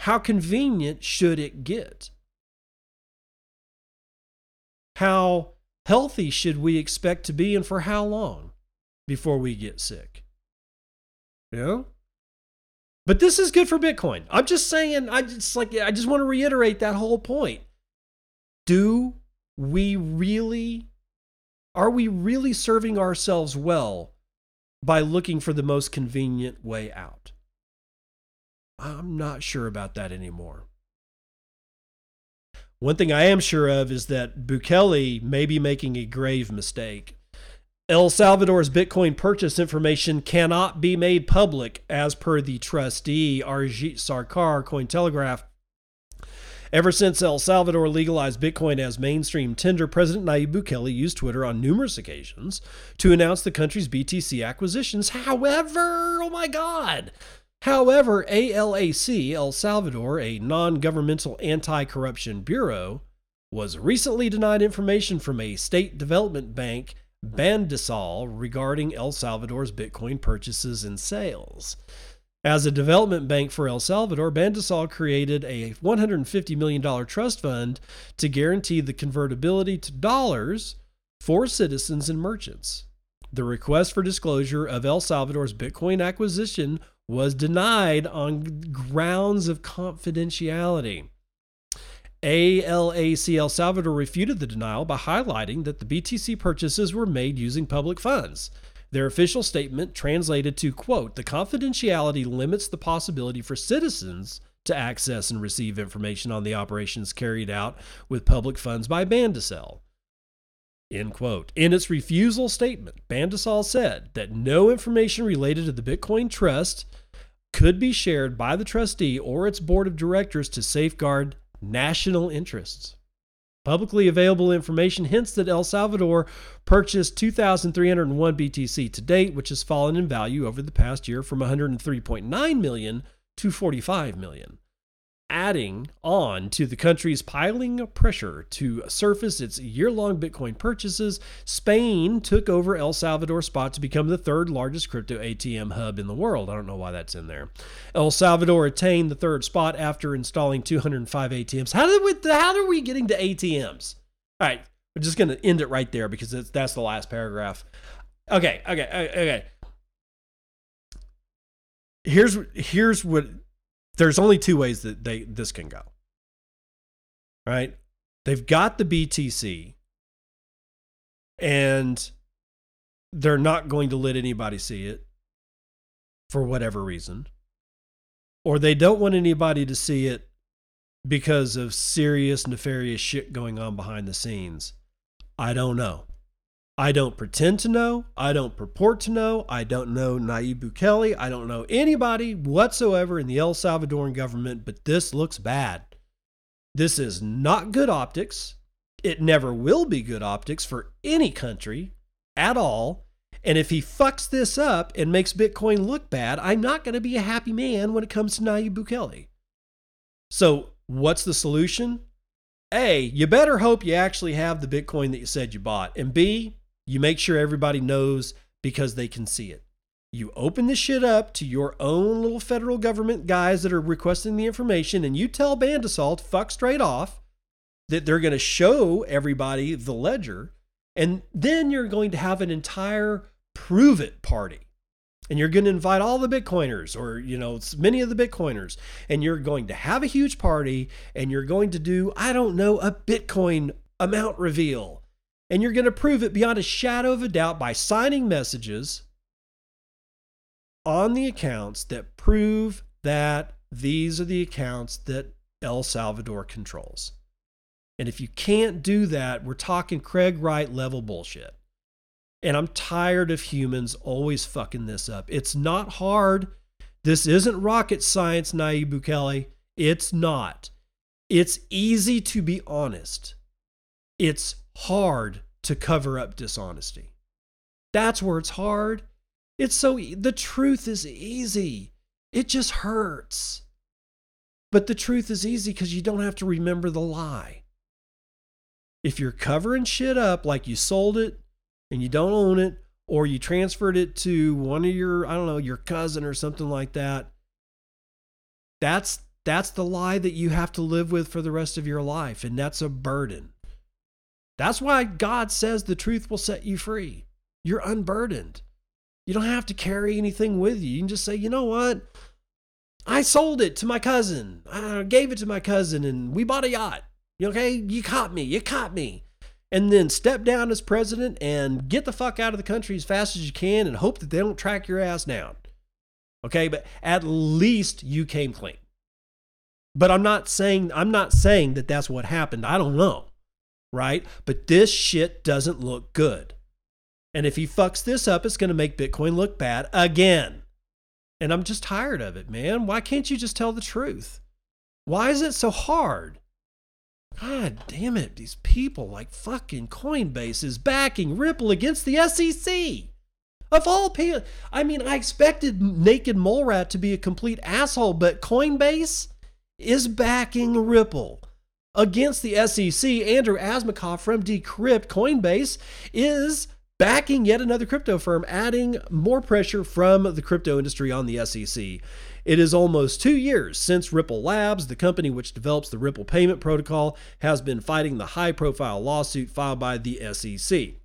How convenient should it get? How healthy should we expect to be and for how long before we get sick? You know? But this is good for Bitcoin. I'm just saying, I just like I just want to reiterate that whole point. Do we really are we really serving ourselves well by looking for the most convenient way out? I'm not sure about that anymore. One thing I am sure of is that Bukele may be making a grave mistake. El Salvador's Bitcoin purchase information cannot be made public, as per the trustee Arijit Sarkar, Cointelegraph. Ever since El Salvador legalized Bitcoin as mainstream tender, President Nayib Bukele used Twitter on numerous occasions to announce the country's BTC acquisitions. However, oh my God, However, ALAC, El Salvador, a non governmental anti corruption bureau, was recently denied information from a state development bank, Bandesal, regarding El Salvador's Bitcoin purchases and sales. As a development bank for El Salvador, Bandesal created a $150 million trust fund to guarantee the convertibility to dollars for citizens and merchants. The request for disclosure of El Salvador's Bitcoin acquisition was denied on grounds of confidentiality. ALAC El Salvador refuted the denial by highlighting that the BTC purchases were made using public funds. Their official statement translated to, quote, the confidentiality limits the possibility for citizens to access and receive information on the operations carried out with public funds by Bandesal. End quote. In its refusal statement, Bandesal said that no information related to the Bitcoin Trust could be shared by the trustee or its board of directors to safeguard national interests. Publicly available information hints that El Salvador purchased 2,301 BTC to date, which has fallen in value over the past year from 103.9 million to 45 million adding on to the country's piling pressure to surface its year long Bitcoin purchases, Spain took over El Salvador's spot to become the third largest crypto ATM hub in the world. I don't know why that's in there. El Salvador attained the third spot after installing 205 ATMs. How did we, how are we getting to ATMs? All right, we're just going to end it right there because that's the last paragraph. Okay, okay, okay. Here's here's what there's only two ways that they this can go. Right? They've got the BTC and they're not going to let anybody see it for whatever reason. Or they don't want anybody to see it because of serious nefarious shit going on behind the scenes. I don't know. I don't pretend to know. I don't purport to know. I don't know Nayib Bukele. I don't know anybody whatsoever in the El Salvadoran government, but this looks bad. This is not good optics. It never will be good optics for any country at all. And if he fucks this up and makes Bitcoin look bad, I'm not going to be a happy man when it comes to Nayib Bukele. So, what's the solution? A, you better hope you actually have the Bitcoin that you said you bought. And B, you make sure everybody knows because they can see it. You open this shit up to your own little federal government guys that are requesting the information, and you tell Band Bandasalt, fuck straight off, that they're going to show everybody the ledger. And then you're going to have an entire prove it party. And you're going to invite all the Bitcoiners or, you know, many of the Bitcoiners. And you're going to have a huge party and you're going to do, I don't know, a Bitcoin amount reveal and you're going to prove it beyond a shadow of a doubt by signing messages on the accounts that prove that these are the accounts that El Salvador controls. And if you can't do that, we're talking Craig Wright level bullshit. And I'm tired of humans always fucking this up. It's not hard. This isn't rocket science, Nayib Bukele. It's not. It's easy to be honest. It's hard to cover up dishonesty. That's where it's hard. It's so the truth is easy. It just hurts. But the truth is easy because you don't have to remember the lie. If you're covering shit up like you sold it and you don't own it, or you transferred it to one of your, I don't know, your cousin or something like that, that's that's the lie that you have to live with for the rest of your life. And that's a burden. That's why God says the truth will set you free. You're unburdened. You don't have to carry anything with you. You can just say, you know what? I sold it to my cousin. I gave it to my cousin and we bought a yacht. Okay, you caught me. You caught me. And then step down as president and get the fuck out of the country as fast as you can and hope that they don't track your ass down. Okay, but at least you came clean. But I'm not saying I'm not saying that that's what happened. I don't know right? But this shit doesn't look good. And if he fucks this up, it's going to make Bitcoin look bad again. And I'm just tired of it, man. Why can't you just tell the truth? Why is it so hard? God damn it. These people like fucking Coinbase is backing Ripple against the SEC. Of all people, I mean, I expected Naked Mole Rat to be a complete asshole, but Coinbase is backing Ripple against the SEC, Andrew Asmakov from Decrypt Coinbase is backing yet another crypto firm, adding more pressure from the crypto industry on the SEC. It is almost two years since Ripple Labs, the company which develops the Ripple payment protocol, has been fighting the high profile lawsuit filed by the SEC.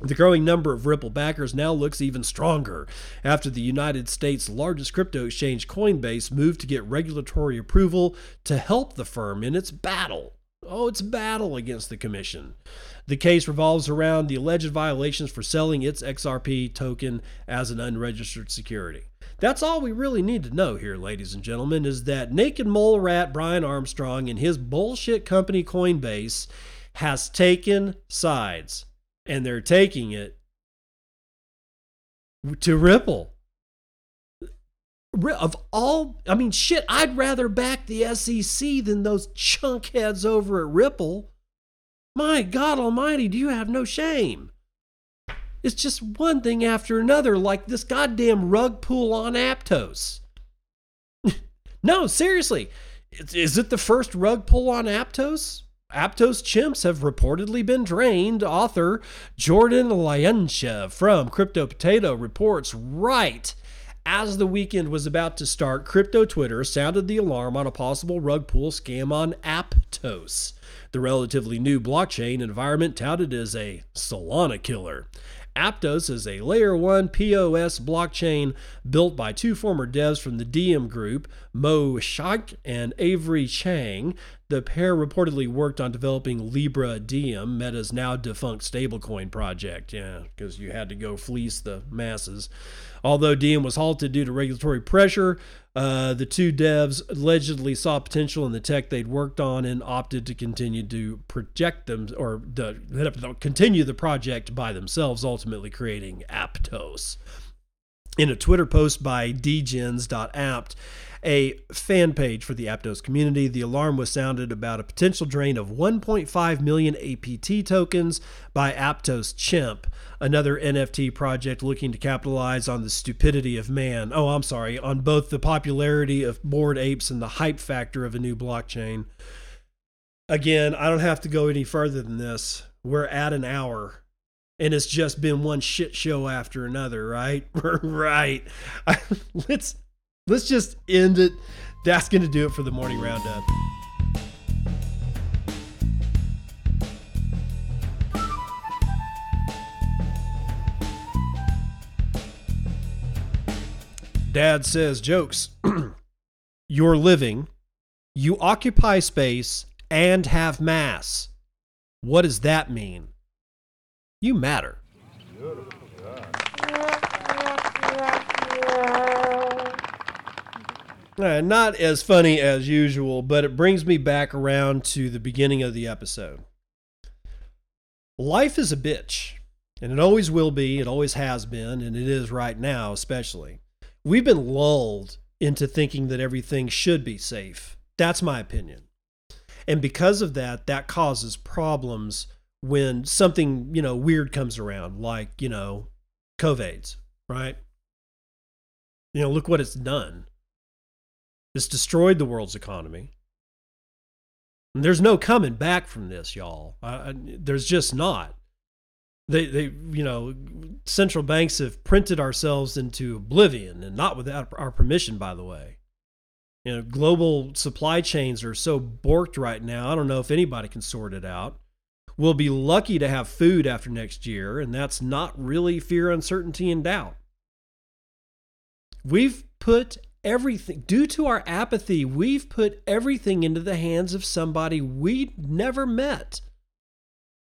The growing number of Ripple backers now looks even stronger after the United States' largest crypto exchange, Coinbase, moved to get regulatory approval to help the firm in its battle. Oh, its battle against the commission. The case revolves around the alleged violations for selling its XRP token as an unregistered security. That's all we really need to know here, ladies and gentlemen, is that naked mole rat Brian Armstrong and his bullshit company Coinbase has taken sides and they're taking it to Ripple. of all, I mean, shit, I'd rather back the SEC than those chunkheads over at Ripple. My God Almighty, do you have no shame? It's just one thing after another, like this goddamn rug pull on Aptos. no, seriously, is it the first rug pull on Aptos? Aptos chimps have reportedly been drained. Author Jordan Lyansha from Crypto Potato reports right as the weekend was about to start, crypto Twitter sounded the alarm on a possible rug pull scam on Aptos, the relatively new blockchain environment touted as a Solana killer. Aptos is a layer 1 POS blockchain built by two former devs from the Diem group, Mo Shaikh and Avery Chang. The pair reportedly worked on developing Libra Diem, Meta's now defunct stablecoin project. Yeah, because you had to go fleece the masses. Although Diem was halted due to regulatory pressure, uh, the two devs allegedly saw potential in the tech they'd worked on and opted to continue to project them or to continue the project by themselves, ultimately creating Aptos. In a Twitter post by dgens.apt, a fan page for the Aptos community, the alarm was sounded about a potential drain of 1.5 million APT tokens by Aptos Chimp, another NFT project looking to capitalize on the stupidity of man. Oh, I'm sorry, on both the popularity of bored apes and the hype factor of a new blockchain. Again, I don't have to go any further than this. We're at an hour and it's just been one shit show after another, right? right. let's let's just end it. That's going to do it for the morning roundup. Dad says jokes. You're living, you occupy space, and have mass. What does that mean? You matter. Uh, not as funny as usual, but it brings me back around to the beginning of the episode. Life is a bitch, and it always will be, it always has been, and it is right now, especially. We've been lulled into thinking that everything should be safe. That's my opinion. And because of that, that causes problems when something, you know, weird comes around, like, you know, COVIDs, right? You know, look what it's done it's destroyed the world's economy. And there's no coming back from this, y'all. Uh, there's just not. They, they, you know, central banks have printed ourselves into oblivion, and not without our permission, by the way. You know, global supply chains are so borked right now. I don't know if anybody can sort it out. We'll be lucky to have food after next year, and that's not really fear, uncertainty, and doubt. We've put everything due to our apathy we've put everything into the hands of somebody we never met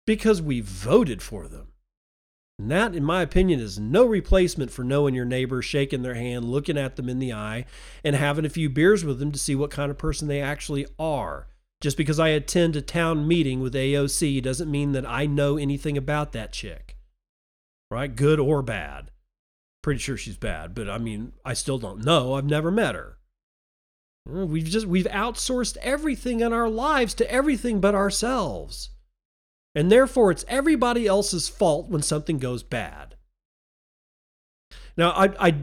because we voted for them. And that in my opinion is no replacement for knowing your neighbor shaking their hand looking at them in the eye and having a few beers with them to see what kind of person they actually are. Just because i attend a town meeting with aoc doesn't mean that i know anything about that chick right? Good or bad pretty sure she's bad, but I mean, I still don't know. I've never met her. Uh, we've just we've outsourced everything in our lives to everything but ourselves. And therefore it's everybody else's fault when something goes bad. Now, I I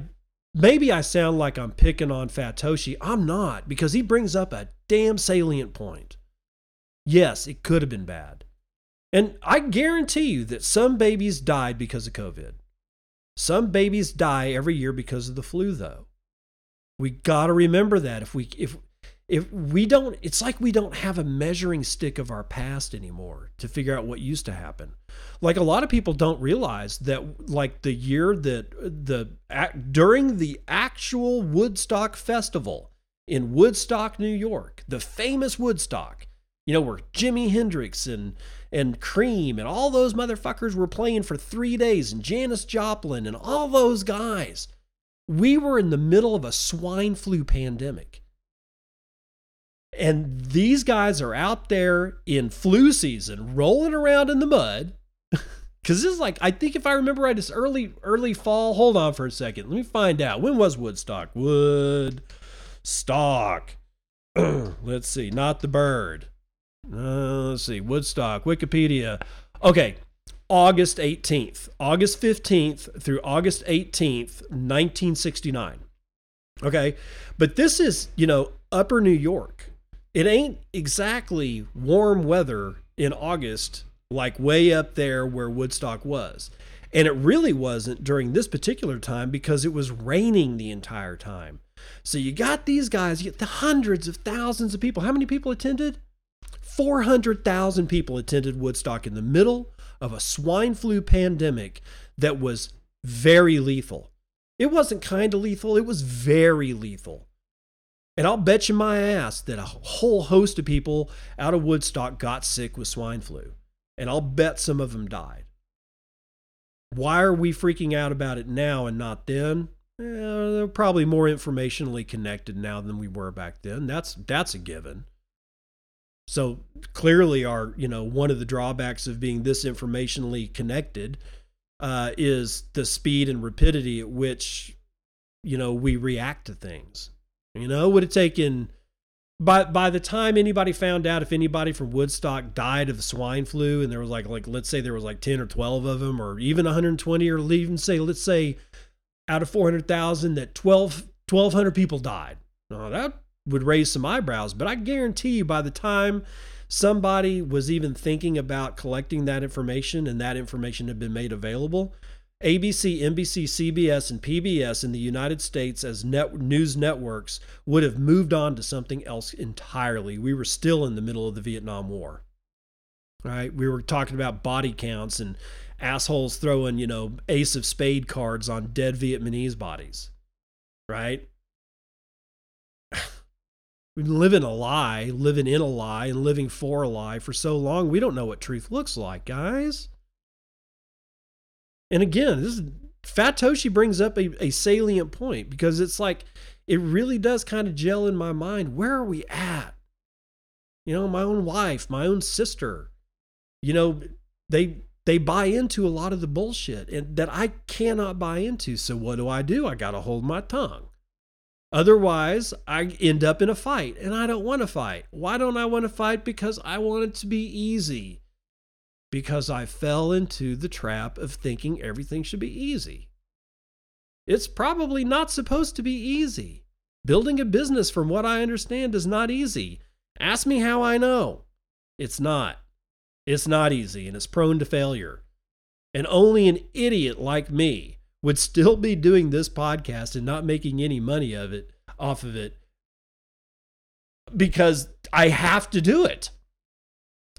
maybe I sound like I'm picking on Fatoshi. I'm not because he brings up a damn salient point. Yes, it could have been bad. And I guarantee you that some babies died because of COVID. Some babies die every year because of the flu, though. We got to remember that. If we if if we don't, it's like we don't have a measuring stick of our past anymore to figure out what used to happen. Like a lot of people don't realize that, like the year that the during the actual Woodstock festival in Woodstock, New York, the famous Woodstock, you know, where Jimi Hendrix and and Cream and all those motherfuckers were playing for three days, and Janis Joplin and all those guys. We were in the middle of a swine flu pandemic. And these guys are out there in flu season, rolling around in the mud, Because this is like, I think if I remember right, it's early, early fall. Hold on for a second. Let me find out. When was Woodstock? Woodstock. let's see. Not the bird. Uh, let's see. Woodstock. Wikipedia. Okay. August 18th. August 15th through August 18th, 1969. Okay. But this is, you know, upper New York. It ain't exactly warm weather in August like way up there where Woodstock was. And it really wasn't during this particular time because it was raining the entire time. So you got these guys, you get the hundreds of thousands of people. How many people attended? 400,000 people attended Woodstock in the middle of a swine flu pandemic that was very lethal. It wasn't kind of lethal, it was very lethal. And I'll bet you my ass that a whole host of people out of Woodstock got sick with swine flu and I'll bet some of them died. Why are we freaking out about it now and not then? Eh, they're probably more informationally connected now than we were back then. That's that's a given. So clearly, our you know one of the drawbacks of being this informationally connected uh, is the speed and rapidity at which you know we react to things. You know, would have taken by by the time anybody found out if anybody from Woodstock died of the swine flu, and there was like like let's say there was like ten or twelve of them, or even 120, or even say let's say out of 400,000 that 12 1,200 people died. Now that would raise some eyebrows, but I guarantee you by the time somebody was even thinking about collecting that information and that information had been made available, ABC, NBC, CBS, and PBS in the United States as net, news networks would have moved on to something else entirely. We were still in the middle of the Vietnam War. Right? We were talking about body counts and assholes throwing, you know, ace of spade cards on dead Vietnamese bodies. Right? We've been living a lie, living in a lie, and living for a lie for so long, we don't know what truth looks like, guys. And again, this is, Fatoshi brings up a, a salient point because it's like it really does kind of gel in my mind. Where are we at? You know, my own wife, my own sister, you know, they they buy into a lot of the bullshit and that I cannot buy into. So what do I do? I got to hold my tongue. Otherwise, I end up in a fight and I don't want to fight. Why don't I want to fight? Because I want it to be easy because I fell into the trap of thinking everything should be easy. It's probably not supposed to be easy. Building a business, from what I understand, is not easy. Ask me how I know. It's not. It's not easy and it's prone to failure. And only an idiot like me would still be doing this podcast and not making any money of it off of it because I have to do it.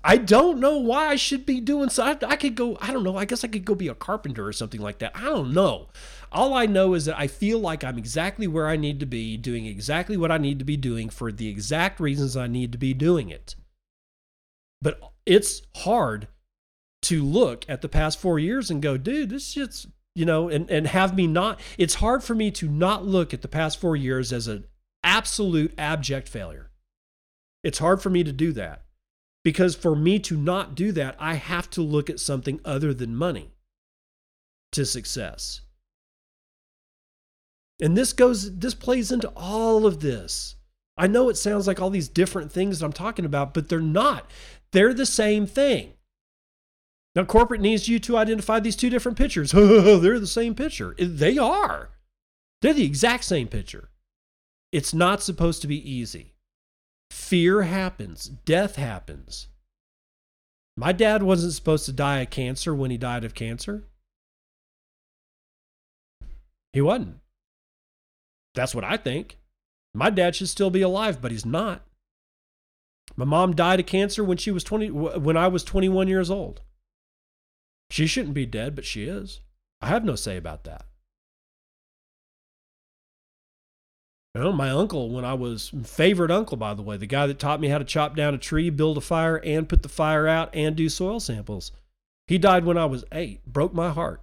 I don't know why I should be doing so. I, I, could go, I don't know, I guess I could go be a carpenter or something like that. I don't know. All I know is that I feel like I'm exactly where I need to be, doing exactly what I need to be doing for the exact reasons I need to be doing it. But it's hard to look at the past four years and go, dude, this shit's, you know, and, and have me not, it's hard for me to not look at the past four years as an absolute abject failure. It's hard for me to do that because for me to not do that, I have to look at something other than money to success. And this goes, this plays into all of this. I know it sounds like all these different things that I'm talking about, but they're not. They're the same thing. Now, corporate needs you to identify these two different pictures. they're the same picture. They are. They're the exact same picture. It's not supposed to be easy. Fear happens, death happens. My dad wasn't supposed to die of cancer when he died of cancer. He wasn't. That's what I think. My dad should still be alive, but he's not. My mom died of cancer when she was 20 when I was 21 years old. She shouldn't be dead, but she is. I have no say about that. You know, my uncle, when I was favorite uncle, by the way, the guy that taught me how to chop down a tree, build a fire, and put the fire out and do soil samples. He died when I was eight. Broke my heart.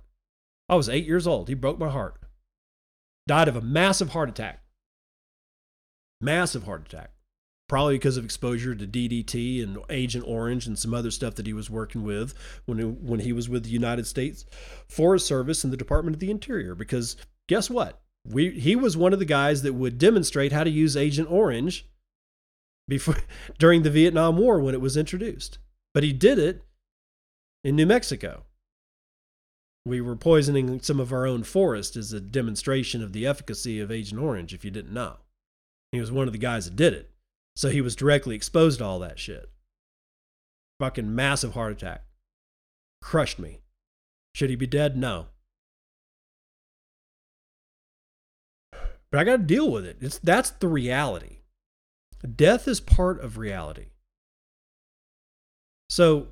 I was eight years old. He broke my heart. Died of a massive heart attack. Massive heart attack. Probably because of exposure to DDT and Agent Orange and some other stuff that he was working with when he, when he was with the United States Forest Service and the Department of the Interior. Because guess what? We he was one of the guys that would demonstrate how to use Agent Orange before during the Vietnam War when it was introduced. But he did it in New Mexico. We were poisoning some of our own forest as a demonstration of the efficacy of Agent Orange, if you didn't know. He was one of the guys that did it. So he was directly exposed to all that shit. Fucking massive heart attack. Crushed me. Should he be dead? No. But I got to deal with it. It's, that's the reality. Death is part of reality. So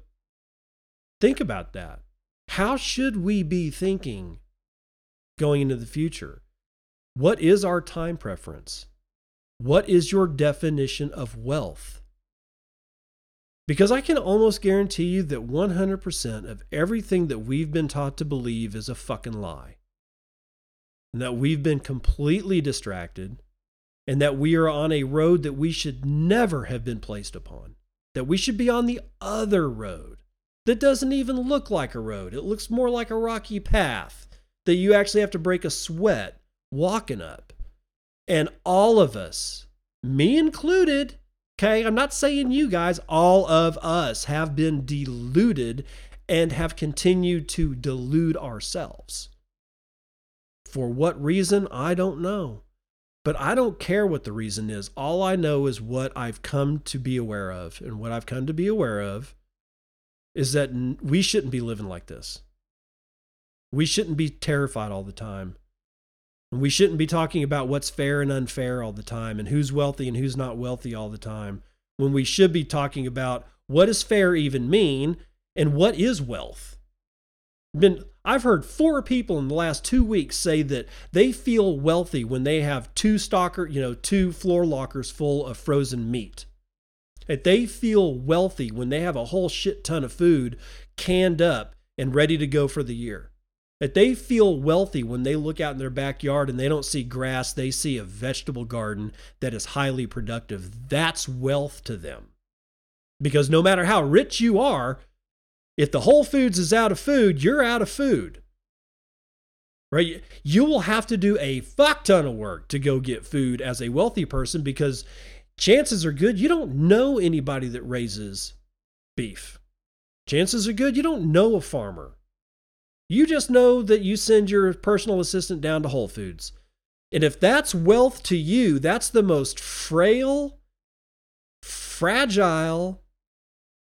think about that. How should we be thinking going into the future? What is our time preference? What is your definition of wealth? Because I can almost guarantee you that 100% of everything that we've been taught to believe is a fucking lie. And that we've been completely distracted, and that we are on a road that we should never have been placed upon. That we should be on the other road that doesn't even look like a road. It looks more like a rocky path that you actually have to break a sweat walking up. And all of us, me included, okay, I'm not saying you guys, all of us have been deluded and have continued to delude ourselves. For what reason, I don't know. But I don't care what the reason is. All I know is what I've come to be aware of. And what I've come to be aware of is that we shouldn't be living like this. We shouldn't be terrified all the time. We shouldn't be talking about what's fair and unfair all the time and who's wealthy and who's not wealthy all the time. When we should be talking about what does fair even mean and what is wealth. Been I've heard four people in the last two weeks say that they feel wealthy when they have two stalker, you know, two floor lockers full of frozen meat. That they feel wealthy when they have a whole shit ton of food canned up and ready to go for the year that they feel wealthy when they look out in their backyard and they don't see grass, they see a vegetable garden that is highly productive. That's wealth to them. Because no matter how rich you are, if the Whole Foods is out of food, you're out of food. Right? You will have to do a fuck ton of work to go get food as a wealthy person because chances are good you don't know anybody that raises beef. Chances are good you don't know a farmer. You just know that you send your personal assistant down to Whole Foods. And if that's wealth to you, that's the most frail, fragile,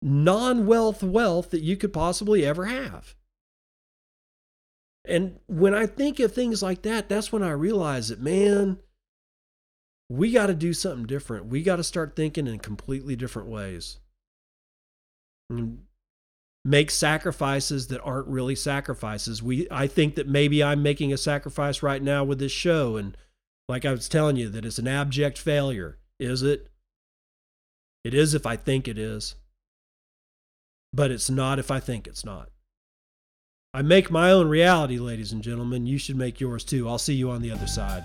non wealth wealth that you could possibly ever have. And when I think of things like that, that's when I realize that, man, we got to do something different. We got to start thinking in completely different ways. And make sacrifices that aren't really sacrifices. We I think that maybe I'm making a sacrifice right now with this show and like I was telling you that it's an abject failure. Is it? It is if I think it is. But it's not if I think it's not. I make my own reality, ladies and gentlemen. You should make yours too. I'll see you on the other side.